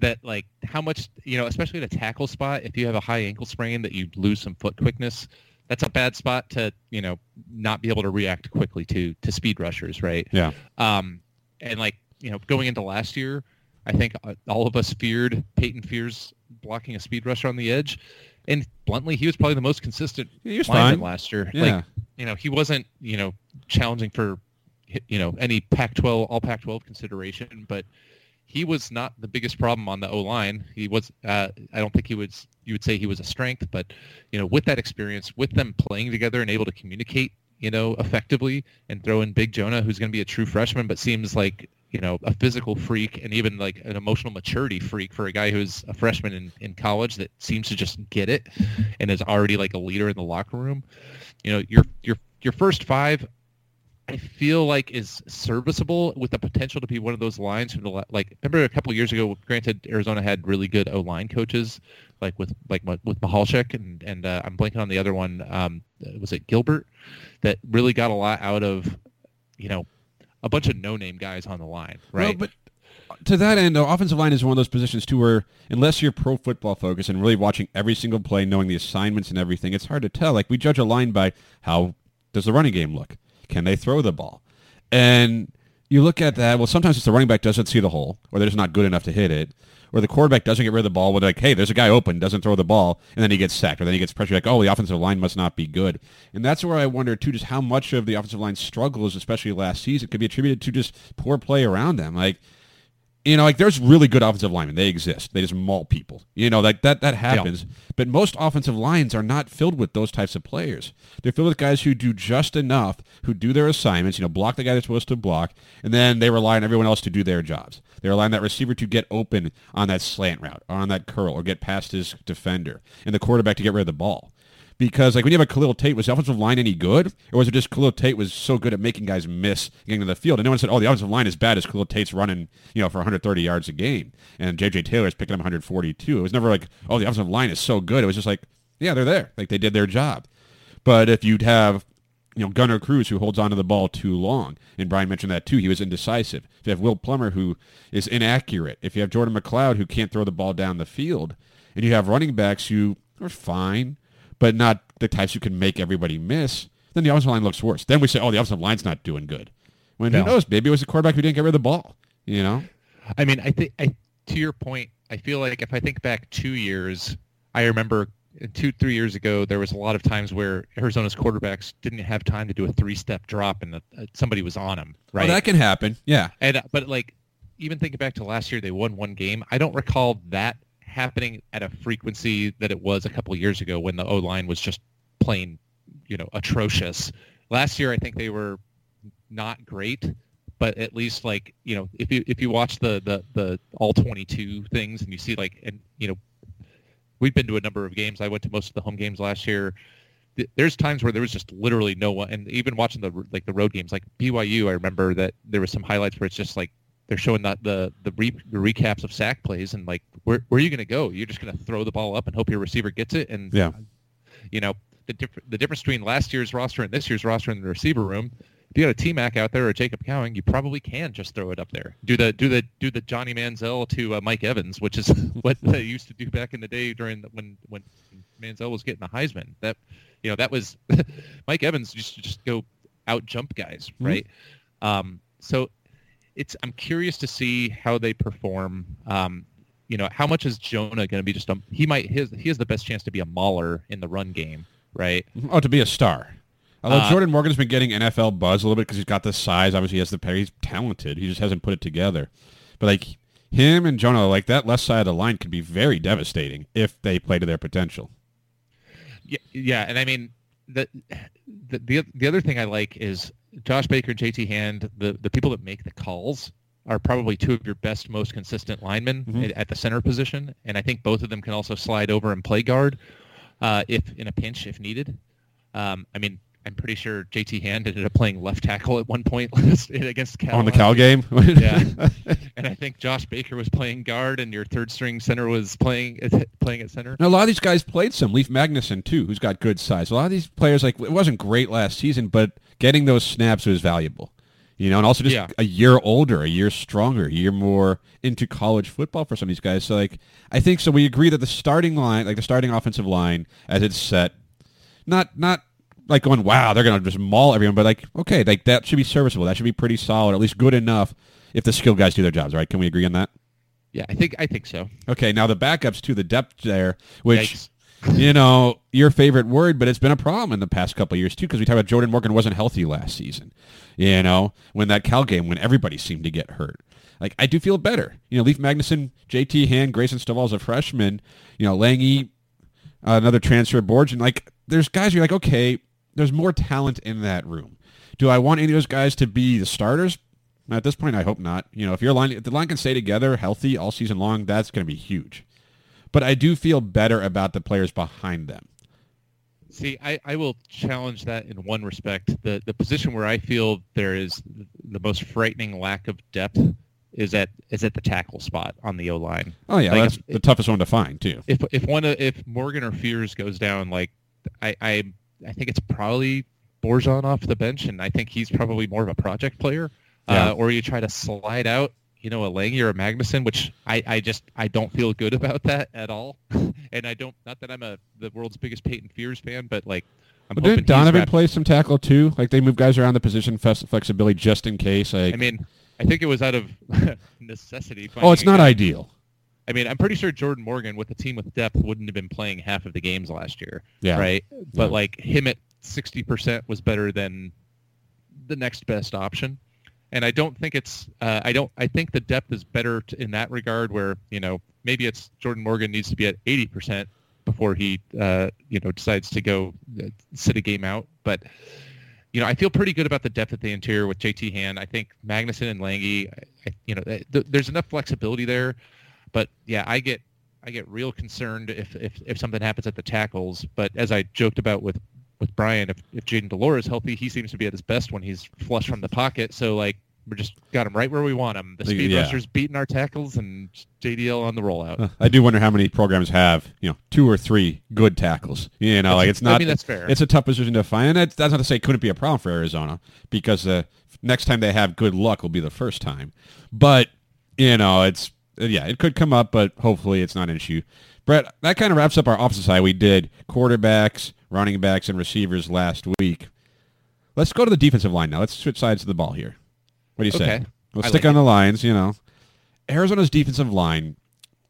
That like how much you know, especially at a tackle spot, if you have a high ankle sprain that you lose some foot quickness, that's a bad spot to you know not be able to react quickly to to speed rushers, right? Yeah. Um, and like you know, going into last year, I think uh, all of us feared Peyton Fears blocking a speed rusher on the edge, and bluntly, he was probably the most consistent lineman last year. Yeah. Like you know, he wasn't you know challenging for you know any Pac-12 all Pac-12 consideration, but he was not the biggest problem on the O line. He was. Uh, I don't think he was. You would say he was a strength, but you know, with that experience, with them playing together and able to communicate, you know, effectively, and throw in Big Jonah, who's going to be a true freshman, but seems like you know a physical freak and even like an emotional maturity freak for a guy who's a freshman in, in college that seems to just get it and is already like a leader in the locker room. You know, your your your first five I feel like is serviceable with the potential to be one of those lines from the like. Remember a couple of years ago, granted Arizona had really good O line coaches, like with like with Michalczik and and uh, I'm blanking on the other one. Um, was it Gilbert that really got a lot out of, you know, a bunch of no name guys on the line, right? Well, but to that end, though, offensive line is one of those positions too where unless you're pro football focused and really watching every single play, knowing the assignments and everything, it's hard to tell. Like we judge a line by how does the running game look? Can they throw the ball? And you look at that. Well, sometimes it's the running back doesn't see the hole, or they're just not good enough to hit it, or the quarterback doesn't get rid of the ball. Where they're like, hey, there's a guy open, doesn't throw the ball, and then he gets sacked, or then he gets pressure. Like, oh, the offensive line must not be good. And that's where I wonder too, just how much of the offensive line struggles, especially last season, could be attributed to just poor play around them. Like, you know, like there's really good offensive linemen. They exist. They just maul people. You know, like that that happens. But most offensive lines are not filled with those types of players. They're filled with guys who do just enough, who do their assignments, you know, block the guy they're supposed to block, and then they rely on everyone else to do their jobs. They rely on that receiver to get open on that slant route or on that curl or get past his defender and the quarterback to get rid of the ball. Because like when you have a Khalil Tate, was the offensive line any good, or was it just Khalil Tate was so good at making guys miss getting to the field? And no one said, "Oh, the offensive line is bad as Khalil Tate's running, you know, for 130 yards a game, and J.J. Taylor's picking up 142." It was never like, "Oh, the offensive line is so good." It was just like, "Yeah, they're there, like they did their job." But if you'd have you know, Gunner Cruz, who holds onto the ball too long. And Brian mentioned that too. He was indecisive. If you have Will Plummer, who is inaccurate. If you have Jordan McCloud, who can't throw the ball down the field. And you have running backs who are fine, but not the types who can make everybody miss, then the offensive line looks worse. Then we say, oh, the offensive line's not doing good. When No. who knows? Maybe it was the quarterback who didn't get rid of the ball. You know? I mean, I think I, to your point, I feel like if I think back two years, I remember two, three years ago, there was a lot of times where Arizona's quarterbacks didn't have time to do a three-step drop, and the, uh, somebody was on them, right? Oh, that can happen. Yeah. and uh, but like even thinking back to last year, they won one game. I don't recall that happening at a frequency that it was a couple years ago when the O line was just plain, you know, atrocious. Last year, I think they were not great, but at least like you know, if you if you watch the the the all twenty two things and you see like and you know, we've been to a number of games. I went to most of the home games last year. There's times where there was just literally no one, and even watching the like the road games, like BYU, I remember that there was some highlights where it's just like they're showing that the the, re, the recaps of sack plays, and like where where are you going to go? You're just going to throw the ball up and hope your receiver gets it, and Yeah. you know the difference the difference between last year's roster and this year's roster in the receiver room. If you got a T Mac out there or Jacob Cowing, you probably can just throw it up there. Do the do the do the Johnny Manziel to uh, Mike Evans, which is what they used to do back in the day during the, when when Manziel was getting the Heisman. That you know that was Mike Evans used to just go out jump guys, right? Um, so it's I'm curious to see how they perform. Um, you know, how much is Jonah going to be just a he might his he has the best chance to be a mauler in the run game, right? Oh, to be a star. Although Uh, Jordan Morgan's been getting NFL buzz a little bit because he's got the size. Obviously, he has the pair. He's talented. He just hasn't put it together. But like him and Jonah, like that left side of the line could be very devastating if they play to their potential. Yeah, yeah, and I mean the the the, the other thing I like is Josh Baker and JT Hand, the the people that make the calls are probably two of your best, most consistent linemen Mhm. at, at the center position, and I think both of them can also slide over and play guard uh, if in a pinch if needed. Um, I mean, I'm pretty sure JT Hand ended up playing left tackle at one point against Cal On the Cal game, Yeah. and I think Josh Baker was playing guard, and your third string center was playing playing at center. Now, a lot of these guys played some. Leaf Magnuson too, who's got good size. A lot of these players, like it wasn't great last season, but getting those snaps was valuable. You know, and also just Yeah. a year older, a year stronger, a year more into college football for some of these guys. So, like, I think so. We agree that the starting line, like the starting offensive line, as it's set, not not like going, wow, they're gonna just maul everyone, but like, okay, like that should be serviceable. That should be pretty solid, at least good enough if the skilled guys do their jobs. Right? Can we agree on that? Yeah, I think I think so. Okay, now the backups to the depth there, which Yikes. you know your favorite word, but it's been a problem in the past couple of years too because we talked about Jordan Morgan wasn't healthy last season. You know when that Cal game when everybody seemed to get hurt. Like I do feel better. You know, Leaf Magnuson, J.T. Hand, Grayson Stovall as a freshman. You know, Langy, uh, another transfer board, and like there's guys you're like, okay, there's more talent in that room. Do I want any of those guys to be the starters? At this point, I hope not. You know, if your line, if the line can stay together, healthy all season long, that's going to be huge. But I do feel better about the players behind them. See, I, I will challenge that in one respect. The the position where I feel there is the most frightening lack of depth is at is at the tackle spot on the O line. Oh yeah, Like, that's if- the toughest one to find too. If if one of- if Morgan or Fears goes down, like I I, I think it's probably Borjan off the bench, and I think he's probably more of a project player. Yeah. Uh, or you try to slide out, you know, a Langy or a Magnuson, which I, I just I don't feel good about that at all. and I don't not that I'm a the world's biggest Peyton Fears fan, but like I'm hoping didn't Donovan got- play some tackle too? Like they move guys around the position flex- flexibility just in case. Like, I mean, I think it was out of necessity. oh, it's not ideal. I mean, I'm pretty sure Jordan Morgan with a team with depth wouldn't have been playing half of the games last year, Yeah. right? But Yeah. like him at 60% was better than the next best option. And I don't think it's uh, I don't I think the depth is better t- in that regard where, you know, maybe it's Jordan Morgan needs to be at 80% before he uh, you know decides to go uh, sit a game out, but you know, I feel pretty good about the depth at the interior with JT Hand. I think Magnuson and Langy, I, I- you know, th- th- there's enough flexibility there. But yeah, I get I get real concerned if, if, if something happens at the tackles. But as I joked about with, with Brian, if, if Jayden de Laura is healthy, he seems to be at his best when he's flush from the pocket. So like we're just got him right where we want him. The speed Yeah. rushers beating our tackles and JDL on the rollout. Uh, I do wonder how many programs have you know two or three good tackles. You know, like it's I not. mean, that's fair. It's a tough position to find, and that's, that's not to say it couldn't be a problem for Arizona because the next time they have good luck will be the first time. But you know, it's Uh, yeah, it could come up, but hopefully it's not an issue. Brett, that kind of wraps up our offensive side. We did quarterbacks, running backs, and receivers last week. Let's go to the defensive line now. Let's switch sides of the ball here. What do you say? Okay. Let's I stick like on the lines. You know, Arizona's defensive line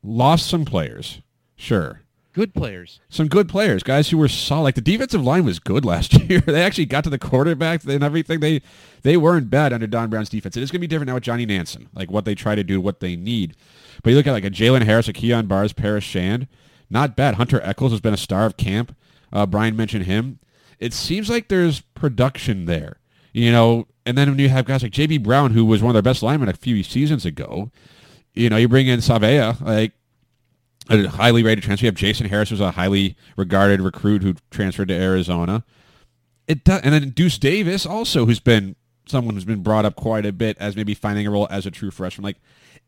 lost some players, sure. Good players. Some good players, guys who were solid. Like the defensive line was good last year. they actually got to the quarterback and everything. They they weren't bad under Don Brown's defense. It is going to be different now with Johnny Nansen, like what they try to do, what they need. But you look at like a Jalen Harris, a Kyon Barrs, Paris Shand, not bad. Hunter Eccles has been a star of camp. Uh, Brian mentioned him. It seems like there's production there, you know. And then when you have guys like J.B. Brown, who was one of their best linemen a few seasons ago, you know, you bring in Savea, like a highly rated transfer. You have Jason Harris, who's a highly regarded recruit who transferred to Arizona. It does, and then Deuce Davis, also, who's been someone who's been brought up quite a bit as maybe finding a role as a true freshman. Like,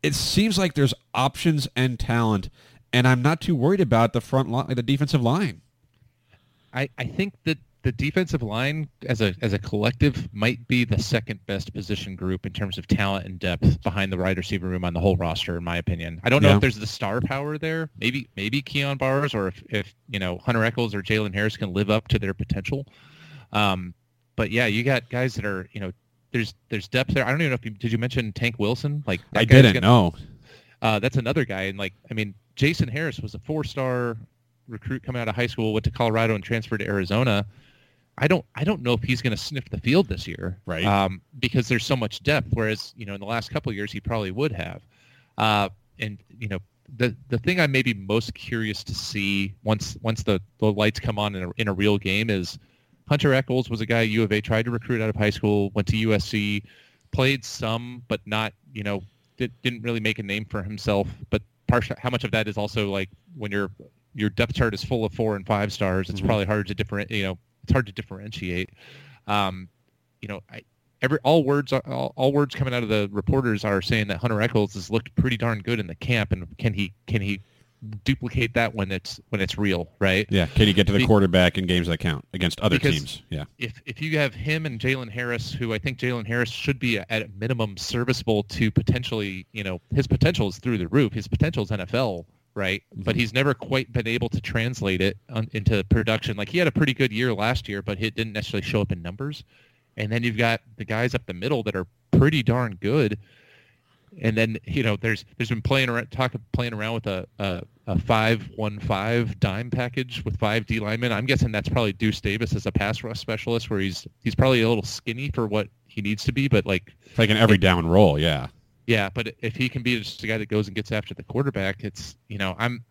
it seems like there's options and talent, and I'm not too worried about the front line, like the defensive line. I, I think that the defensive line as a as a collective might be the second best position group in terms of talent and depth behind the wide receiver room on the whole roster, in my opinion. I don't know Yeah. if there's the star power there. Maybe maybe Kyon Barrs or if, if you know Hunter Eccles or Jalen Harris can live up to their potential. Um, but yeah, you got guys that are you know there's there's depth there. I don't even know if you did you mention Tank Wilson like I didn't gonna- know. uh, that's another guy. And like, I mean, Jason Harris was a four-star recruit coming out of high school, went to Colorado and transferred to Arizona. I don't I don't know if he's going to sniff the field this year, Right. Um, because there's so much depth. Whereas you know in the last couple of years he probably would have. Uh, and you know the the thing I may be most curious to see once once the, the lights come on in a, in a real game is Hunter Eccles was a guy U of A tried to recruit out of high school, went to USC, played some, but not you know did, didn't really make a name for himself. But partial, how much of that is also like when your your depth chart is full of four and five stars, it's probably hard to different you know it's hard to differentiate. Um, you know, I, every all words are- all, all words coming out of the reporters are saying that Hunter Eccles has looked pretty darn good in the camp, and can he can he duplicate that when it's when it's real, right? Yeah. Can you get to the Be- quarterback in games that count against other Because- teams? Yeah. if if you have him and Jalen Harris, who I think Jalen Harris should be at a minimum serviceable to potentially, you know, his potential is through the roof. His potential is NFL, right? But mm-hmm. he's never quite been able to translate it on, into production. Like he had a pretty good year last year, but it didn't necessarily show up in numbers. And then you've got the guys up the middle that are pretty darn good. And then you know, there's there's been playing around, talk playing around with a, a a five one five dime package with five D linemen. I'm guessing that's probably Deuce Davis as a pass rush specialist, where he's he's probably a little skinny for what he needs to be, but like It's like an every down role. Yeah. Yeah, but if he can be just a guy that goes and gets after the quarterback, it's you know I'm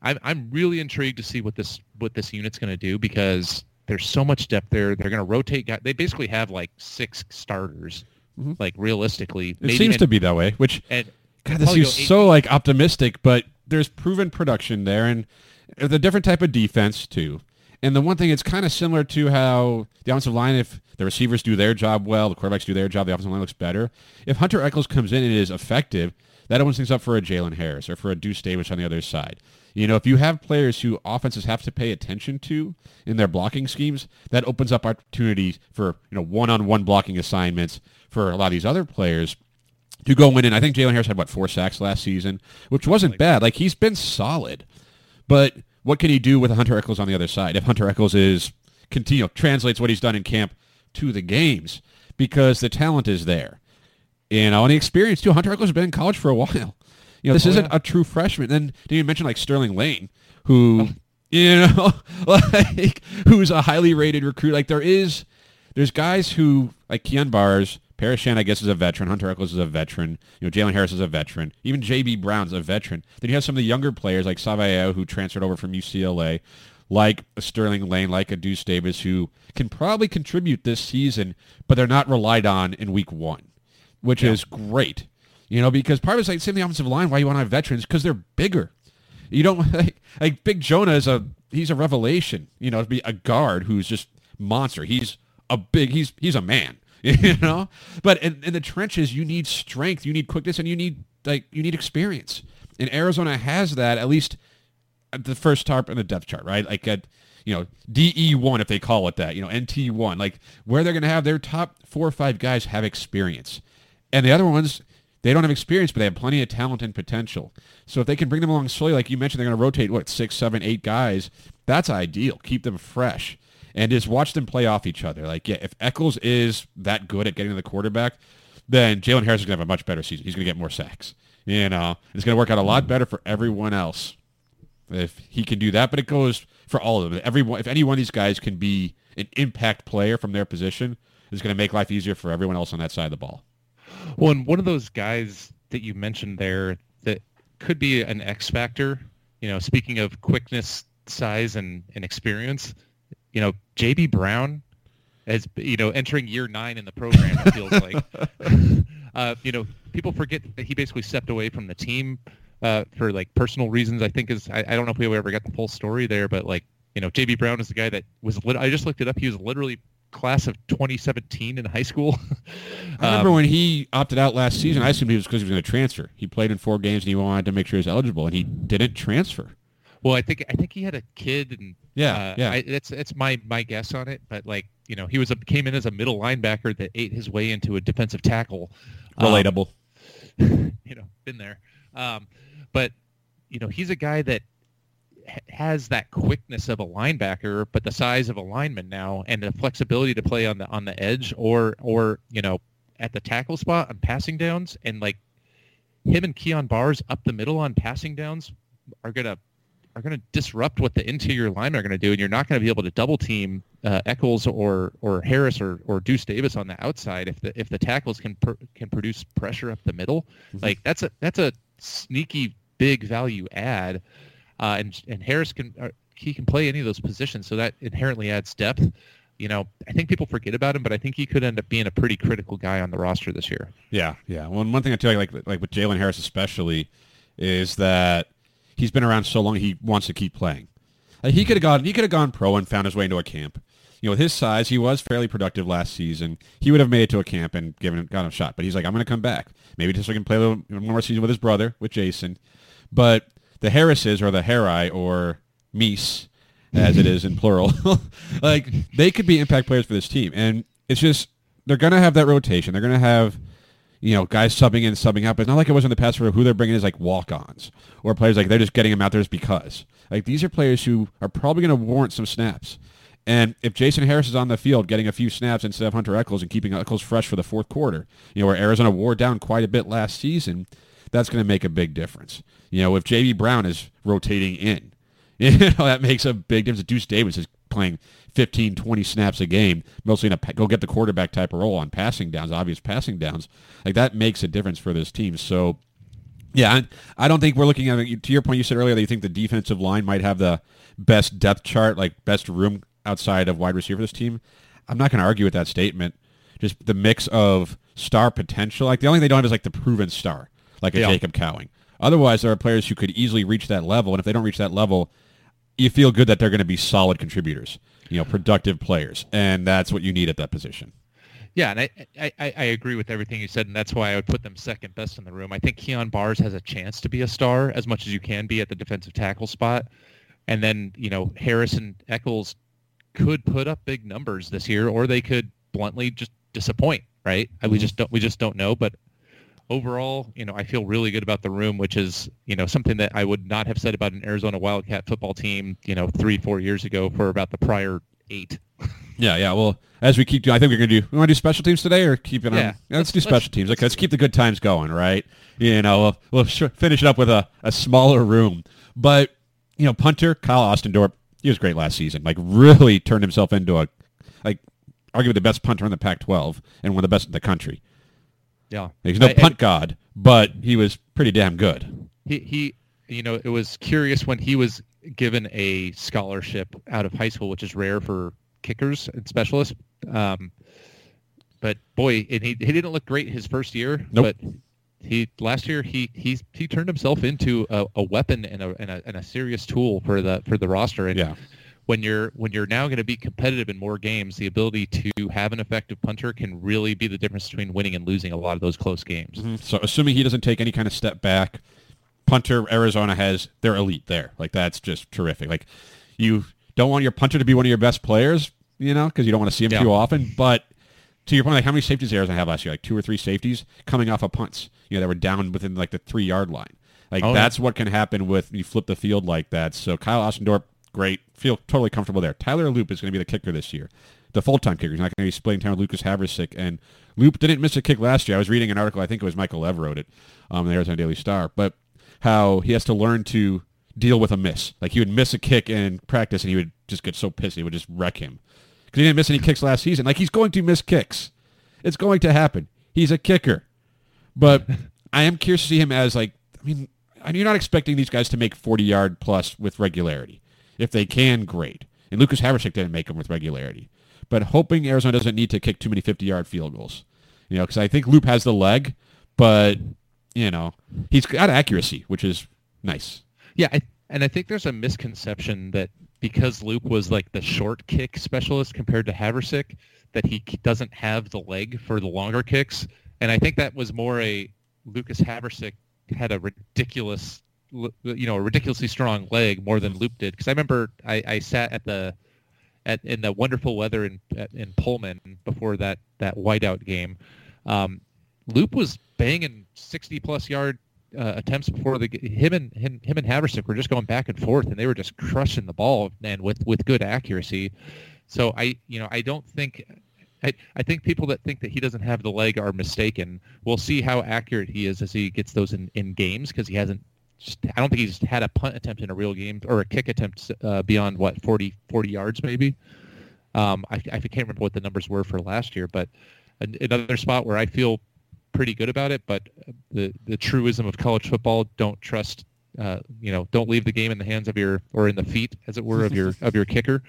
I'm I'm really intrigued to see what this what this unit's going to do because there's so much depth there. They're going to rotate guys. They basically have like six starters, Mhm. like realistically. It seems and, to be that way, which And God, this is so like optimistic, but there's proven production there, and it's a different type of defense too. And the one thing, it's kind of similar to how the offensive line, if the receivers do their job well, the quarterbacks do their job, the offensive line looks better. If Hunter Eccles comes in and is effective, that opens things up for a Jalen Harris or for a Deuce Davis on the other side. You know, if you have players who offenses have to pay attention to in their blocking schemes, that opens up opportunities for you know one-on-one blocking assignments for a lot of these other players to go in and I think Jalen Harris had what four sacks last season, which wasn't bad. Like he's been solid, but what can he do with Hunter Eccles on the other side? If Hunter Eccles is continue translates what he's done in camp to the games because the talent is there, you know, and the experience too. Hunter Eccles has been in college for a while. You know, this Oh, isn't yeah. a true freshman. Then did you mention like Sterling Lane, who you know, like who's a highly rated recruit? Like there is, there's guys who like Kyon Barrs, Paris Shand, I guess, is a veteran. Hunter Eccles is a veteran. You know, Jalen Harris is a veteran. Even J.B. Brown's a veteran. Then you have some of the younger players like Savea, who transferred over from UCLA, like Sterling Lane, like a Deuce Davis, who can probably contribute this season, but they're not relied on in week one, which is great. You know, because part of it's like same the offensive line. Why you want to have veterans? Because they're bigger. You don't like, like Big Jonah is a he's a revelation. You know, to be a guard who's just monster. He's a big he's he's a man. You know, but in, in the trenches you need strength, you need quickness, and you need like you need experience. And Arizona has that at least at the first chart and the depth chart, right? Like at you know DE one if they call it that, you know NT one, like where they're going to have their top four or five guys have experience, and the other ones they don't have experience, but they have plenty of talent and potential. So if they can bring them along slowly, like you mentioned, they're going to rotate what six, seven, eight guys. That's ideal. Keep them fresh and just watch them play off each other. Like yeah, if Eccles is that good at getting to the quarterback, then Jalen Harris is going to have a much better season. He's going to get more sacks. You know, it's going to work out a lot better for everyone else if he can do that. But it goes for all of them. Everyone, if any one of these guys can be an impact player from their position, it's going to make life easier for everyone else on that side of the ball. Well, and one of those guys that you mentioned there that could be an X factor, you know, speaking of quickness, size, and, and experience, you know, JB Brown as you know, entering year nine in the program, it feels like. uh, you know, people forget that he basically stepped away from the team uh, for like personal reasons. I think is I, I don't know if we ever got the full story there, but like you know, JB Brown is the guy that was. Lit- I just looked it up. He was literally class of 2017 in high school. I remember Um, when he opted out last season, I assumed he was because he was going to transfer. He played in four games and he wanted to make sure he was eligible, and he didn't transfer. Well, I think I think he had a kid, and Yeah, uh, yeah. I, that's that's my my guess on it. But like you know, he was a, came in as a middle linebacker that ate his way into a defensive tackle. Um, Relatable. you know, been there. Um, but you know, he's a guy that ha- has that quickness of a linebacker, but the size of a lineman now, and the flexibility to play on the on the edge or or you know at the tackle spot on passing downs, and like him and Kyon Barrs up the middle on passing downs are gonna are going to disrupt what the interior linemen are going to do, and you're not going to be able to double team uh, Eccles or or Harris or, or Deuce Davis on the outside if the if the tackles can per, can produce pressure up the middle. Mm-hmm. Like that's a that's a sneaky big value add, uh, and and Harris can uh, he can play any of those positions, so that inherently adds depth. You know, I think people forget about him, but I think he could end up being a pretty critical guy on the roster this year. Yeah, yeah. Well, one thing I tell you, like like with Jalen Harris especially, is that he's been around so long he wants to keep playing. Like he could have gone he could have gone pro and found his way into a camp. You know, with his size, he was fairly productive last season. He would have made it to a camp and given got a shot. But he's like, I'm going to come back. Maybe just so I can play a little more season with his brother, with Jason. But the Harrises or the Harry or Meese, as it is in plural, like they could be impact players for this team. And it's just they're going to have that rotation. They're going to have you know, guys subbing in, subbing out. But it's not like it was in the past where who they're bringing is like walk-ons or players like they're just getting them out there just because. Like these are players who are probably going to warrant some snaps. And if Jason Harris is on the field getting a few snaps instead of Hunter Eccles and keeping Eccles fresh for the fourth quarter, you know, where Arizona wore down quite a bit last season, that's going to make a big difference. You know, if J.B. Brown is rotating in, you know, that makes a big difference. If Deuce Davis is playing 15, 20 snaps a game, mostly in a go get the quarterback type of role on passing downs, obvious passing downs. Like that makes a difference for this team. So, yeah, I, I don't think we're looking at it. To your point, you said earlier that you think the defensive line might have the best depth chart, like best room outside of wide receiver for this team. I'm not going to argue with that statement. Just the mix of star potential. Like the only thing they don't have is like the proven star, like a yeah. Jacob Cowing. Otherwise, there are players who could easily reach that level, and if they don't reach that level, you feel good that they're going to be solid contributors, you know, productive players, and that's what you need at that position. Yeah, and I, I, I agree with everything you said, and that's why I would put them second best in the room. I think Kyon Barrs has a chance to be a star as much as you can be at the defensive tackle spot. And then, you know, Harrison Eccles could put up big numbers this year, or they could bluntly just disappoint, right? Mm-hmm. We just don't we just don't know. But overall, you know, I feel really good about the room, which is, you know, something that I would not have said about an Arizona Wildcat football team, you know, three, four years ago for about the prior eight. Yeah, yeah. Well, as we keep doing, I think we're going to do, we want to do special teams today or keep it on? Yeah. yeah let's, do special let's, teams. Okay, let's keep the good times going, right? You know, we'll, we'll sh- finish it up with a, a smaller room. But, you know, punter, Kyle Ostendorp, he was great last season. Like, really turned himself into a, like, arguably the best punter in the Pac-12 and one of the best in the country. Yeah, he's no I, punt I, god, but he was pretty damn good. He he, you know, it was curious when he was given a scholarship out of high school, which is rare for kickers and specialists. Um, but boy, and he he didn't look great his first year. Nope. But he last year he he he turned himself into a, a weapon and a, and a, and a serious tool for the for the roster. And yeah when you're when you're now going to be competitive in more games, the ability to have an effective punter can really be the difference between winning and losing a lot of those close games. Mm-hmm. So assuming he doesn't take any kind of step back, punter Arizona has they're elite there. Like that's just terrific. Like you don't want your punter to be one of your best players, you know, because you don't want to see him yeah. too often. But to your point, like how many safeties Arizona have last year? Like two or three safeties coming off of punts. You know, that were down within like the three yard line. Like oh, that's yeah. what can happen with you flip the field like that. So Kyle Ostendorp great. Feel totally comfortable there. Tyler Loop is going to be the kicker this year. The full-time kicker. He's not going to be splitting time with Lucas Havrisik. And Loop didn't miss a kick last year. I was reading an article, I think it was Michael Lev wrote it, um, the Arizona Daily Star, but how he has to learn to deal with a miss. Like he would miss a kick in practice and he would just get so pissed he would just wreck him. Because he didn't miss any kicks last season. Like he's going to miss kicks. It's going to happen. He's a kicker. But I am curious to see him as like, I mean, you're not expecting these guys to make 40 yard plus with regularity. If they can, great. And Lucas Havrisik didn't make them with regularity. But hoping Arizona doesn't need to kick too many 50-yard field goals. You know, because I think Loop has the leg, but, you know, he's got accuracy, which is nice. Yeah, I, and I think there's a misconception that because Loop was like the short kick specialist compared to Havrisik, that he doesn't have the leg for the longer kicks. And I think that was more a Lucas Havrisik had a ridiculous you know a ridiculously strong leg more than Loop did because I remember I, I sat at the at in the wonderful weather in in Pullman before that that whiteout game. Um, Loop was banging sixty plus yard uh, attempts before the him and him him and Havrisik were just going back and forth and they were just crushing the ball and with with good accuracy. So I you know I don't think I, I think people that think that he doesn't have the leg are mistaken. We'll see how accurate he is as he gets those in, in games because he hasn't just, I don't think he's had a punt attempt in a real game or a kick attempt uh, beyond what 40, 40 yards maybe. Um, I, I can't remember what the numbers were for last year, but another spot where I feel pretty good about it. But the the truism of college football: don't trust, uh, you know, don't leave the game in the hands of your or in the feet, as it were, of your of your kicker.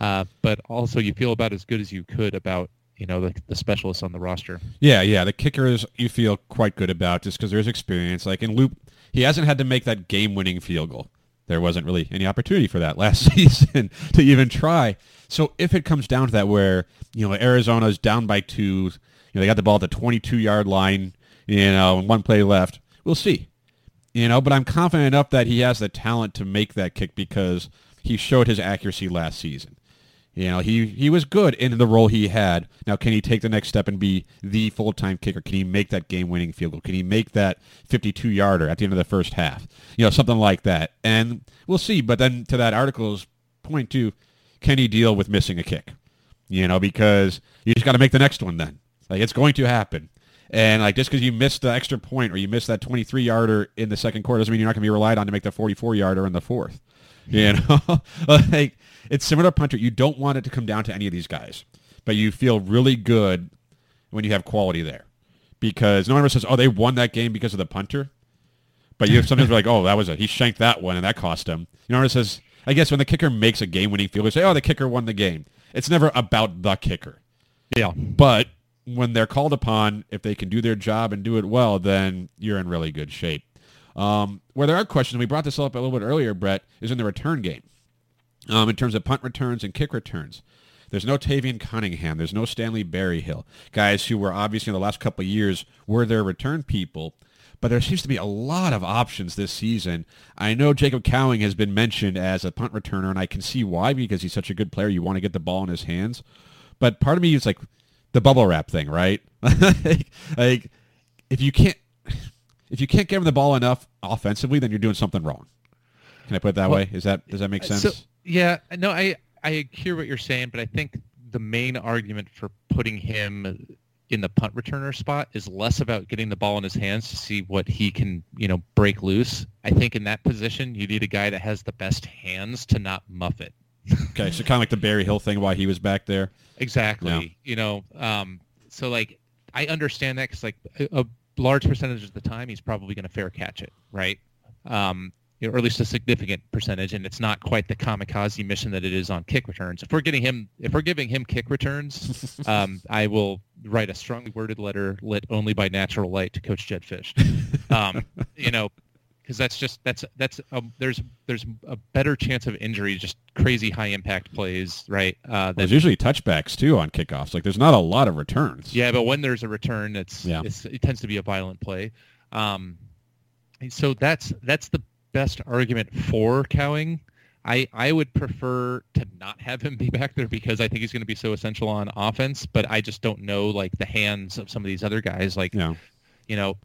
Uh, but also, you feel about as good as you could about you know the, the specialists on the roster. Yeah, yeah, the kickers you feel quite good about just because there's experience. Like in Loop, he hasn't had to make that game-winning field goal. There wasn't really any opportunity for that last season to even try. So if it comes down to that, where you know Arizona's down by two, you know they got the ball at the 22-yard line, you know, and one play left, we'll see. You know, but I'm confident enough that he has the talent to make that kick because he showed his accuracy last season. You know, he, he was good in the role he had. Now, can he take the next step and be the full-time kicker? Can he make that game-winning field goal? Can he make that 52-yarder at the end of the first half? You know, something like that. And we'll see. But then to that article's point, too, can he deal with missing a kick? You know, because you just got to make the next one then. Like, it's going to happen. And, like, just because you missed the extra point or you missed that 23-yarder in the second quarter doesn't mean you're not going to be relied on to make the 44-yarder in the fourth. You know? like it's similar to punter. You don't want it to come down to any of these guys, but you feel really good when you have quality there because no one ever says, "Oh, they won that game because of the punter." But you have sometimes like, "Oh, that was it. He shanked that one, and that cost him." You know, it says, I guess when the kicker makes a game-winning field, they say, "Oh, the kicker won the game." It's never about the kicker. Yeah, but when they're called upon, if they can do their job and do it well, then you're in really good shape. Um, where there are questions, we brought this up a little bit earlier, Brett, is in the return game um, in terms of punt returns and kick returns. There's no Tayvian Cunningham. There's no Stanley Berryhill. Guys who were obviously in the last couple of years were their return people. But there seems to be a lot of options this season. I know Jacob Cowing has been mentioned as a punt returner, and I can see why because he's such a good player. You want to get the ball in his hands. But part of me is like the bubble wrap thing, right? like, like if you can't if you can't get him the ball enough offensively, then you're doing something wrong. Can I put it that well, way? Is that does that make sense? So, yeah, no, I I hear what you're saying, but I think the main argument for putting him in the punt returner spot is less about getting the ball in his hands to see what he can, you know, break loose. I think in that position, you need a guy that has the best hands to not muff it. okay, so kind of like the Berryhill thing, why he was back there. Exactly. Yeah. You know, um, so like I understand that because like a, a, large percentage of the time he's probably going to fair catch it, right? Um, or at least a significant percentage, and it's not quite the kamikaze mission that it is on kick returns. If we're getting him, if we're giving him kick returns, um, I will write a strongly worded letter lit only by natural light to Coach Jedd Fisch. Um, you know, because that's just that's that's um, there's there's a better chance of injury, just crazy high impact plays, right? Uh, there's usually touchbacks too on kickoffs. Like there's not a lot of returns. Yeah, but when there's a return, it's, yeah. It's, it tends to be a violent play. Um, so that's that's the best argument for Cowing. I, I would prefer to not have him be back there because I think he's going to be so essential on offense, but I just don't know like the hands of some of these other guys. Like, yeah. you know,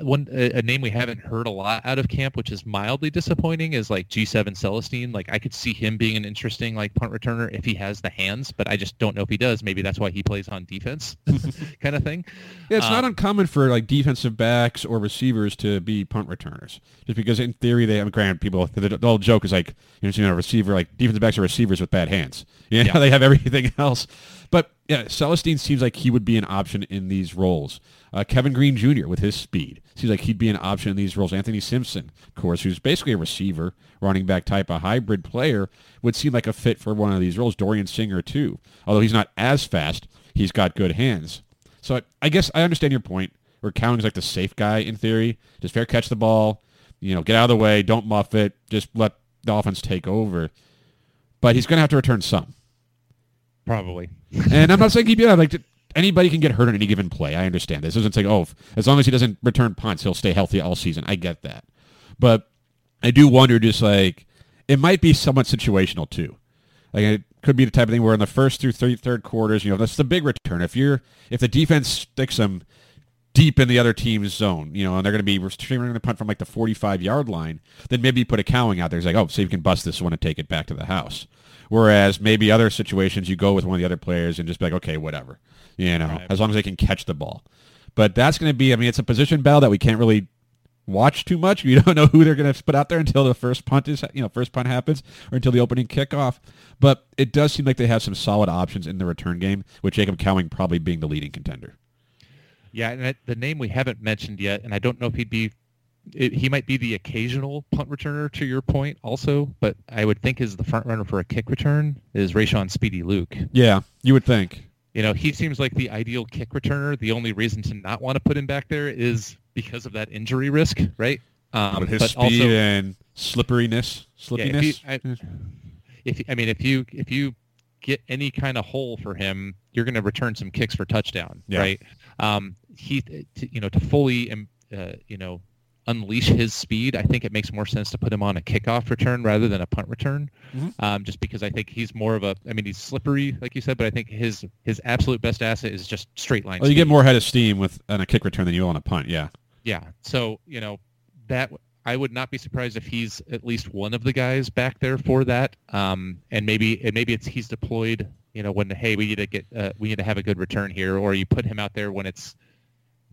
one a, name we haven't heard a lot out of camp, which is mildly disappointing, is like G7 Celestine. Like I could see him being an interesting like punt returner if he has the hands, but I just don't know if he does. Maybe that's why he plays on defense, kind of thing. Yeah, it's um, not uncommon for like defensive backs or receivers to be punt returners, just because in theory they have. Granted, people the, the old joke is like you know, a receiver like defensive backs are receivers with bad hands. You know, yeah, they have everything else. But yeah, Celestine seems like he would be an option in these roles. Uh, Kevin Green Jr. with his speed seems like he'd be an option in these roles. Anthony Simpson, of course, who's basically a receiver, running back type, a hybrid player, would seem like a fit for one of these roles. Dorian Singer too, although he's not as fast, he's got good hands. So I, I guess I understand your point. Where Cowing's like the safe guy in theory, just fair catch the ball, you know, get out of the way, don't muff it, just let the offense take over. But he's going to have to return some. Probably. and I'm not saying keep you out. Like anybody can get hurt on any given play. I understand this. Isn't saying oh, as long as he doesn't return punts, he'll stay healthy all season. I get that, but I do wonder just like it might be somewhat situational too. Like it could be the type of thing where in the first through third, third quarters, you know, that's the big return. If you're if the defense sticks them deep in the other team's zone, you know, and they're going to be retrieving the punt from like the 45 yard line, then maybe you put a cowing out there. It's like, oh, so you can bust this one and take it back to the house. Whereas maybe other situations, you go with one of the other players and just be like, okay, whatever, you know, right. as long as they can catch the ball. But that's going to be, I mean, it's a position battle that we can't really watch too much. You don't know who they're going to put out there until the first punt is, you know, first punt happens or until the opening kickoff. But it does seem like they have some solid options in the return game, with Jacob Cowing probably being the leading contender. Yeah, and the name we haven't mentioned yet, and I don't know if he'd be, it, he might be the occasional punt returner to your point also, but I would think is the front runner for a kick return is Rayshon Speedy Luke. Yeah, you would think. You know, he seems like the ideal kick returner. The only reason to not want to put him back there is because of that injury risk, right? Um, With his but speed also, and slipperiness, yeah, slippiness. if you, I, if I mean, if you if you get any kind of hole for him, you're going to return some kicks for touchdown, Yeah. right? Um, he, to, you know, to fully, um, uh, you know, unleash his speed, I think it makes more sense to put him on a kickoff return rather than a punt return, Mhm. um, just because I think he's more of a. I mean, he's slippery, like you said, but I think his his absolute best asset is just straight line. well, you get more head of steam with on a kick return than you will on a punt. Yeah. Yeah. So, you know, that I would not be surprised if he's at least one of the guys back there for that. Um, and maybe and maybe it's he's deployed, you know, when hey, we need to get uh, we need to have a good return here, or you put him out there when it's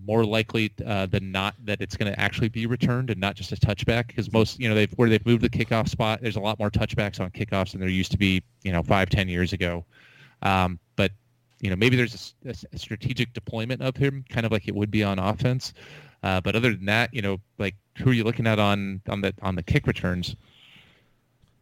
more likely uh, than not that it's going to actually be returned and not just a touchback because most you know they've where they've moved the kickoff spot there's a lot more touchbacks on kickoffs than there used to be you know five ten years ago. Um, but you know maybe there's a strategic deployment of him kind of like it would be on offense. Uh, but other than that you know like who are you looking at on on the on the kick returns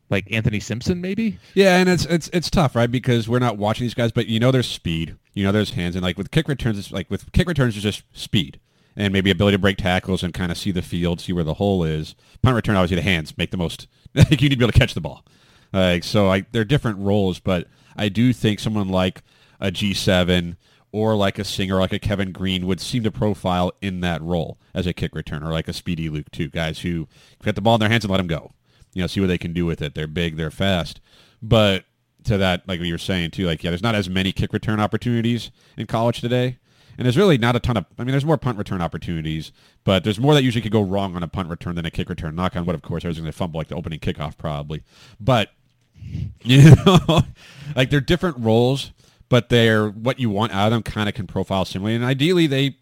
like Anthony Simpson maybe Yeah, and it's it's it's tough, right? Because we're not watching these guys, but you know there's speed, you know there's hands, and like with kick returns, it's like with kick returns, it's just speed and maybe ability to break tackles and kind of see the field, see where the hole is. Punt return, obviously the hands make the most. Like you need to be able to catch the ball. Like so, like they're different roles, but I do think someone like a G7 or like a singer like a Kevin Green would seem to profile in that role as a kick returner, like a Speedy Luke too. Guys who get the ball in their hands and let them go. You know, see what they can do with it. They're big, they're fast. But to that, like you were saying too, like yeah, there's not as many kick return opportunities in college today. And there's really not a ton of, I mean, there's more punt return opportunities, but there's more that usually could go wrong on a punt return than a kick return. Knock on wood, of course, everyone's going to fumble like the opening kickoff probably. But, you know, like they're different roles, but they're what you want out of them kind of can profile similarly. And ideally, they,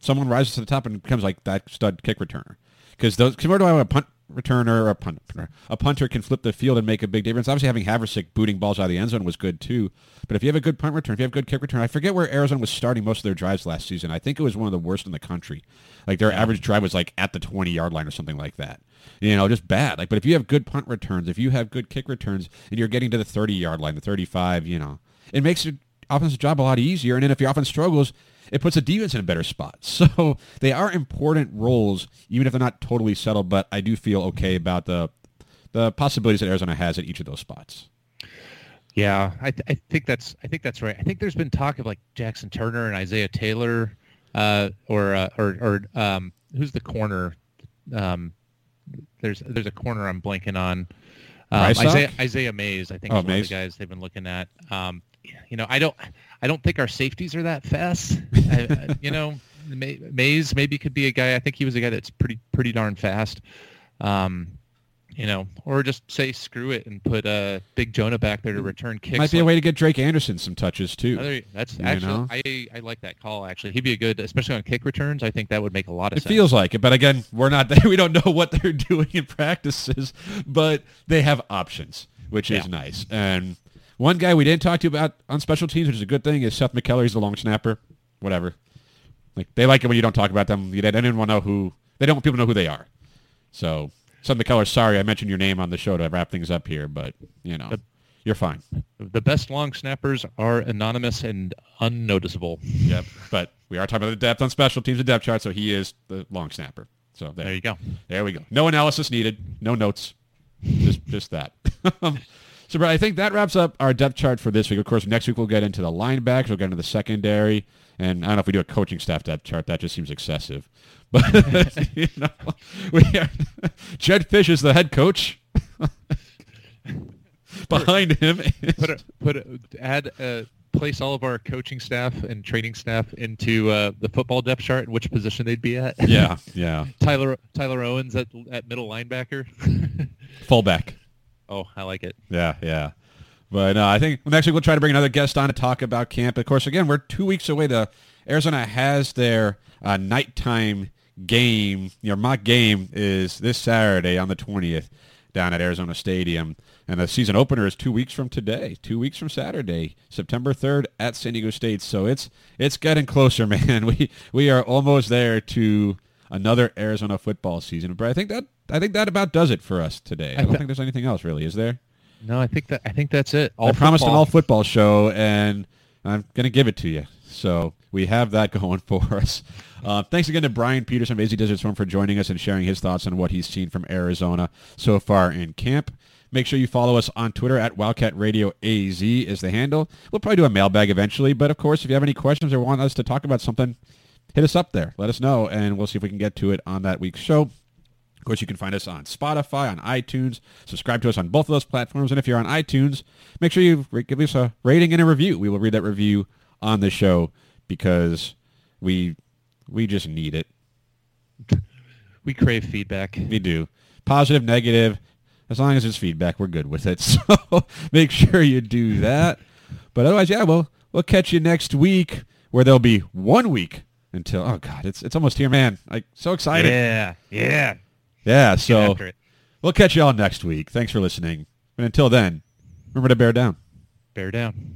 someone rises to the top and becomes like that stud kick returner. Because those, compared to a punt returner or a punt, a punter can flip the field and make a big difference. Obviously, having Havrisik booting balls out of the end zone was good too. But if you have a good punt return, if you have a good kick return, I forget where Arizona was starting most of their drives last season. I think it was one of the worst in the country. Like their average drive was like at the 20 yard line or something like that. You know, just bad. Like, but if you have good punt returns, if you have good kick returns, and you're getting to the 30 yard line, the 35, you know, it makes your offensive job a lot easier. And then if your offense struggles, it puts the defense in a better spot. So they are important roles, even if they're not totally settled. But I do feel okay about the the possibilities that Arizona has at each of those spots. Yeah, I, th- I think that's I think that's right. I think there's been talk of like Jaxen Turner and Isaiah Taylor, uh, or uh, or or um, who's the corner? Um, there's there's a corner I'm blanking on. Um, Isaiah Isaiah Mays, I think, Oh, is one of the guys they've been looking at. Um, you know, I don't I don't think our safeties are that fast. I, I- you know, May, Mays maybe could be a guy. I think he was a guy that's pretty pretty darn fast. Um, you know, or just say screw it and put uh, Big Jonah back there to return kicks. Might be a way to get Drake Anderson some touches too. That's You actually know? I, I like that call. Actually, he'd be a good, especially on kick returns. I think that would make a lot of It sense. feels like it, but again, we're not there. We don't know what they're doing in practices, but they have options, which is nice. And one guy we didn't talk to about on special teams, which is a good thing, is Seth McKellar. He's the long snapper. Whatever. Like they like it when you don't talk about them. They didn't want to know who. They don't want people to know who they are. So Seth McKellar, sorry I mentioned your name on the show to wrap things up here, but you know But- you're fine. the best long snappers are anonymous and unnoticeable. Yep. But we are talking about the depth on special teams and depth chart, so he is the long snapper. So there, There you go. There we go. No analysis needed. No notes. Just just that. so, Brad, I think that wraps up our depth chart for this week. Of course, next week we'll get into the linebackers. We'll get into the secondary. And I don't know if we do a coaching staff depth chart. That just seems excessive. But, you know, we are, Jedd Fisch is the head coach. Behind him is Put a, put a, add uh, place all of our coaching staff and training staff into uh, the football depth chart and which position they'd be at. yeah, yeah, Tyler Tyler Owens at at middle linebacker. fullback. Oh, I like it. Yeah, yeah. But uh, I think next week we'll try to bring another guest on to talk about camp. Of course, again, we're two weeks away. The Arizona has their uh, nighttime game, your mock game is this Saturday on the 20th down at Arizona Stadium. And the season opener is two weeks from today, two weeks from Saturday, September 3rd at San Diego State. So it's it's getting closer, man. We we are almost there to another Arizona football season. But I think that I think that about does it for us today. I don't think there's anything else really, is there? No, I think that I think that's it. All I promised an all football show, and I'm going to give it to you. So we have that going for us. Uh, thanks again to Brian Pedersen of AZ Desert Swarm for joining us and sharing his thoughts on what he's seen from Arizona so far in camp. Make sure you follow us on Twitter at Wildcat Radio AZ is the handle. We'll probably do a mailbag eventually, but of course, if you have any questions or want us to talk about something, hit us up there. Let us know, and we'll see if we can get to it on that week's show. Of course, you can find us on Spotify, on iTunes. Subscribe to us on both of those platforms. And if you're on iTunes, make sure you give us a rating and a review. We will read that review on the show because we we just need it. We crave feedback. We do. Positive, negative. As long as it's feedback, we're good with it. So make sure you do that. But otherwise, yeah, we'll we'll catch you next week where there'll be one week until oh god, it's it's almost here, man. Like so excited. Yeah, yeah. Yeah, so we'll catch you all next week. Thanks for listening. And until then, remember to bear down. Bear down.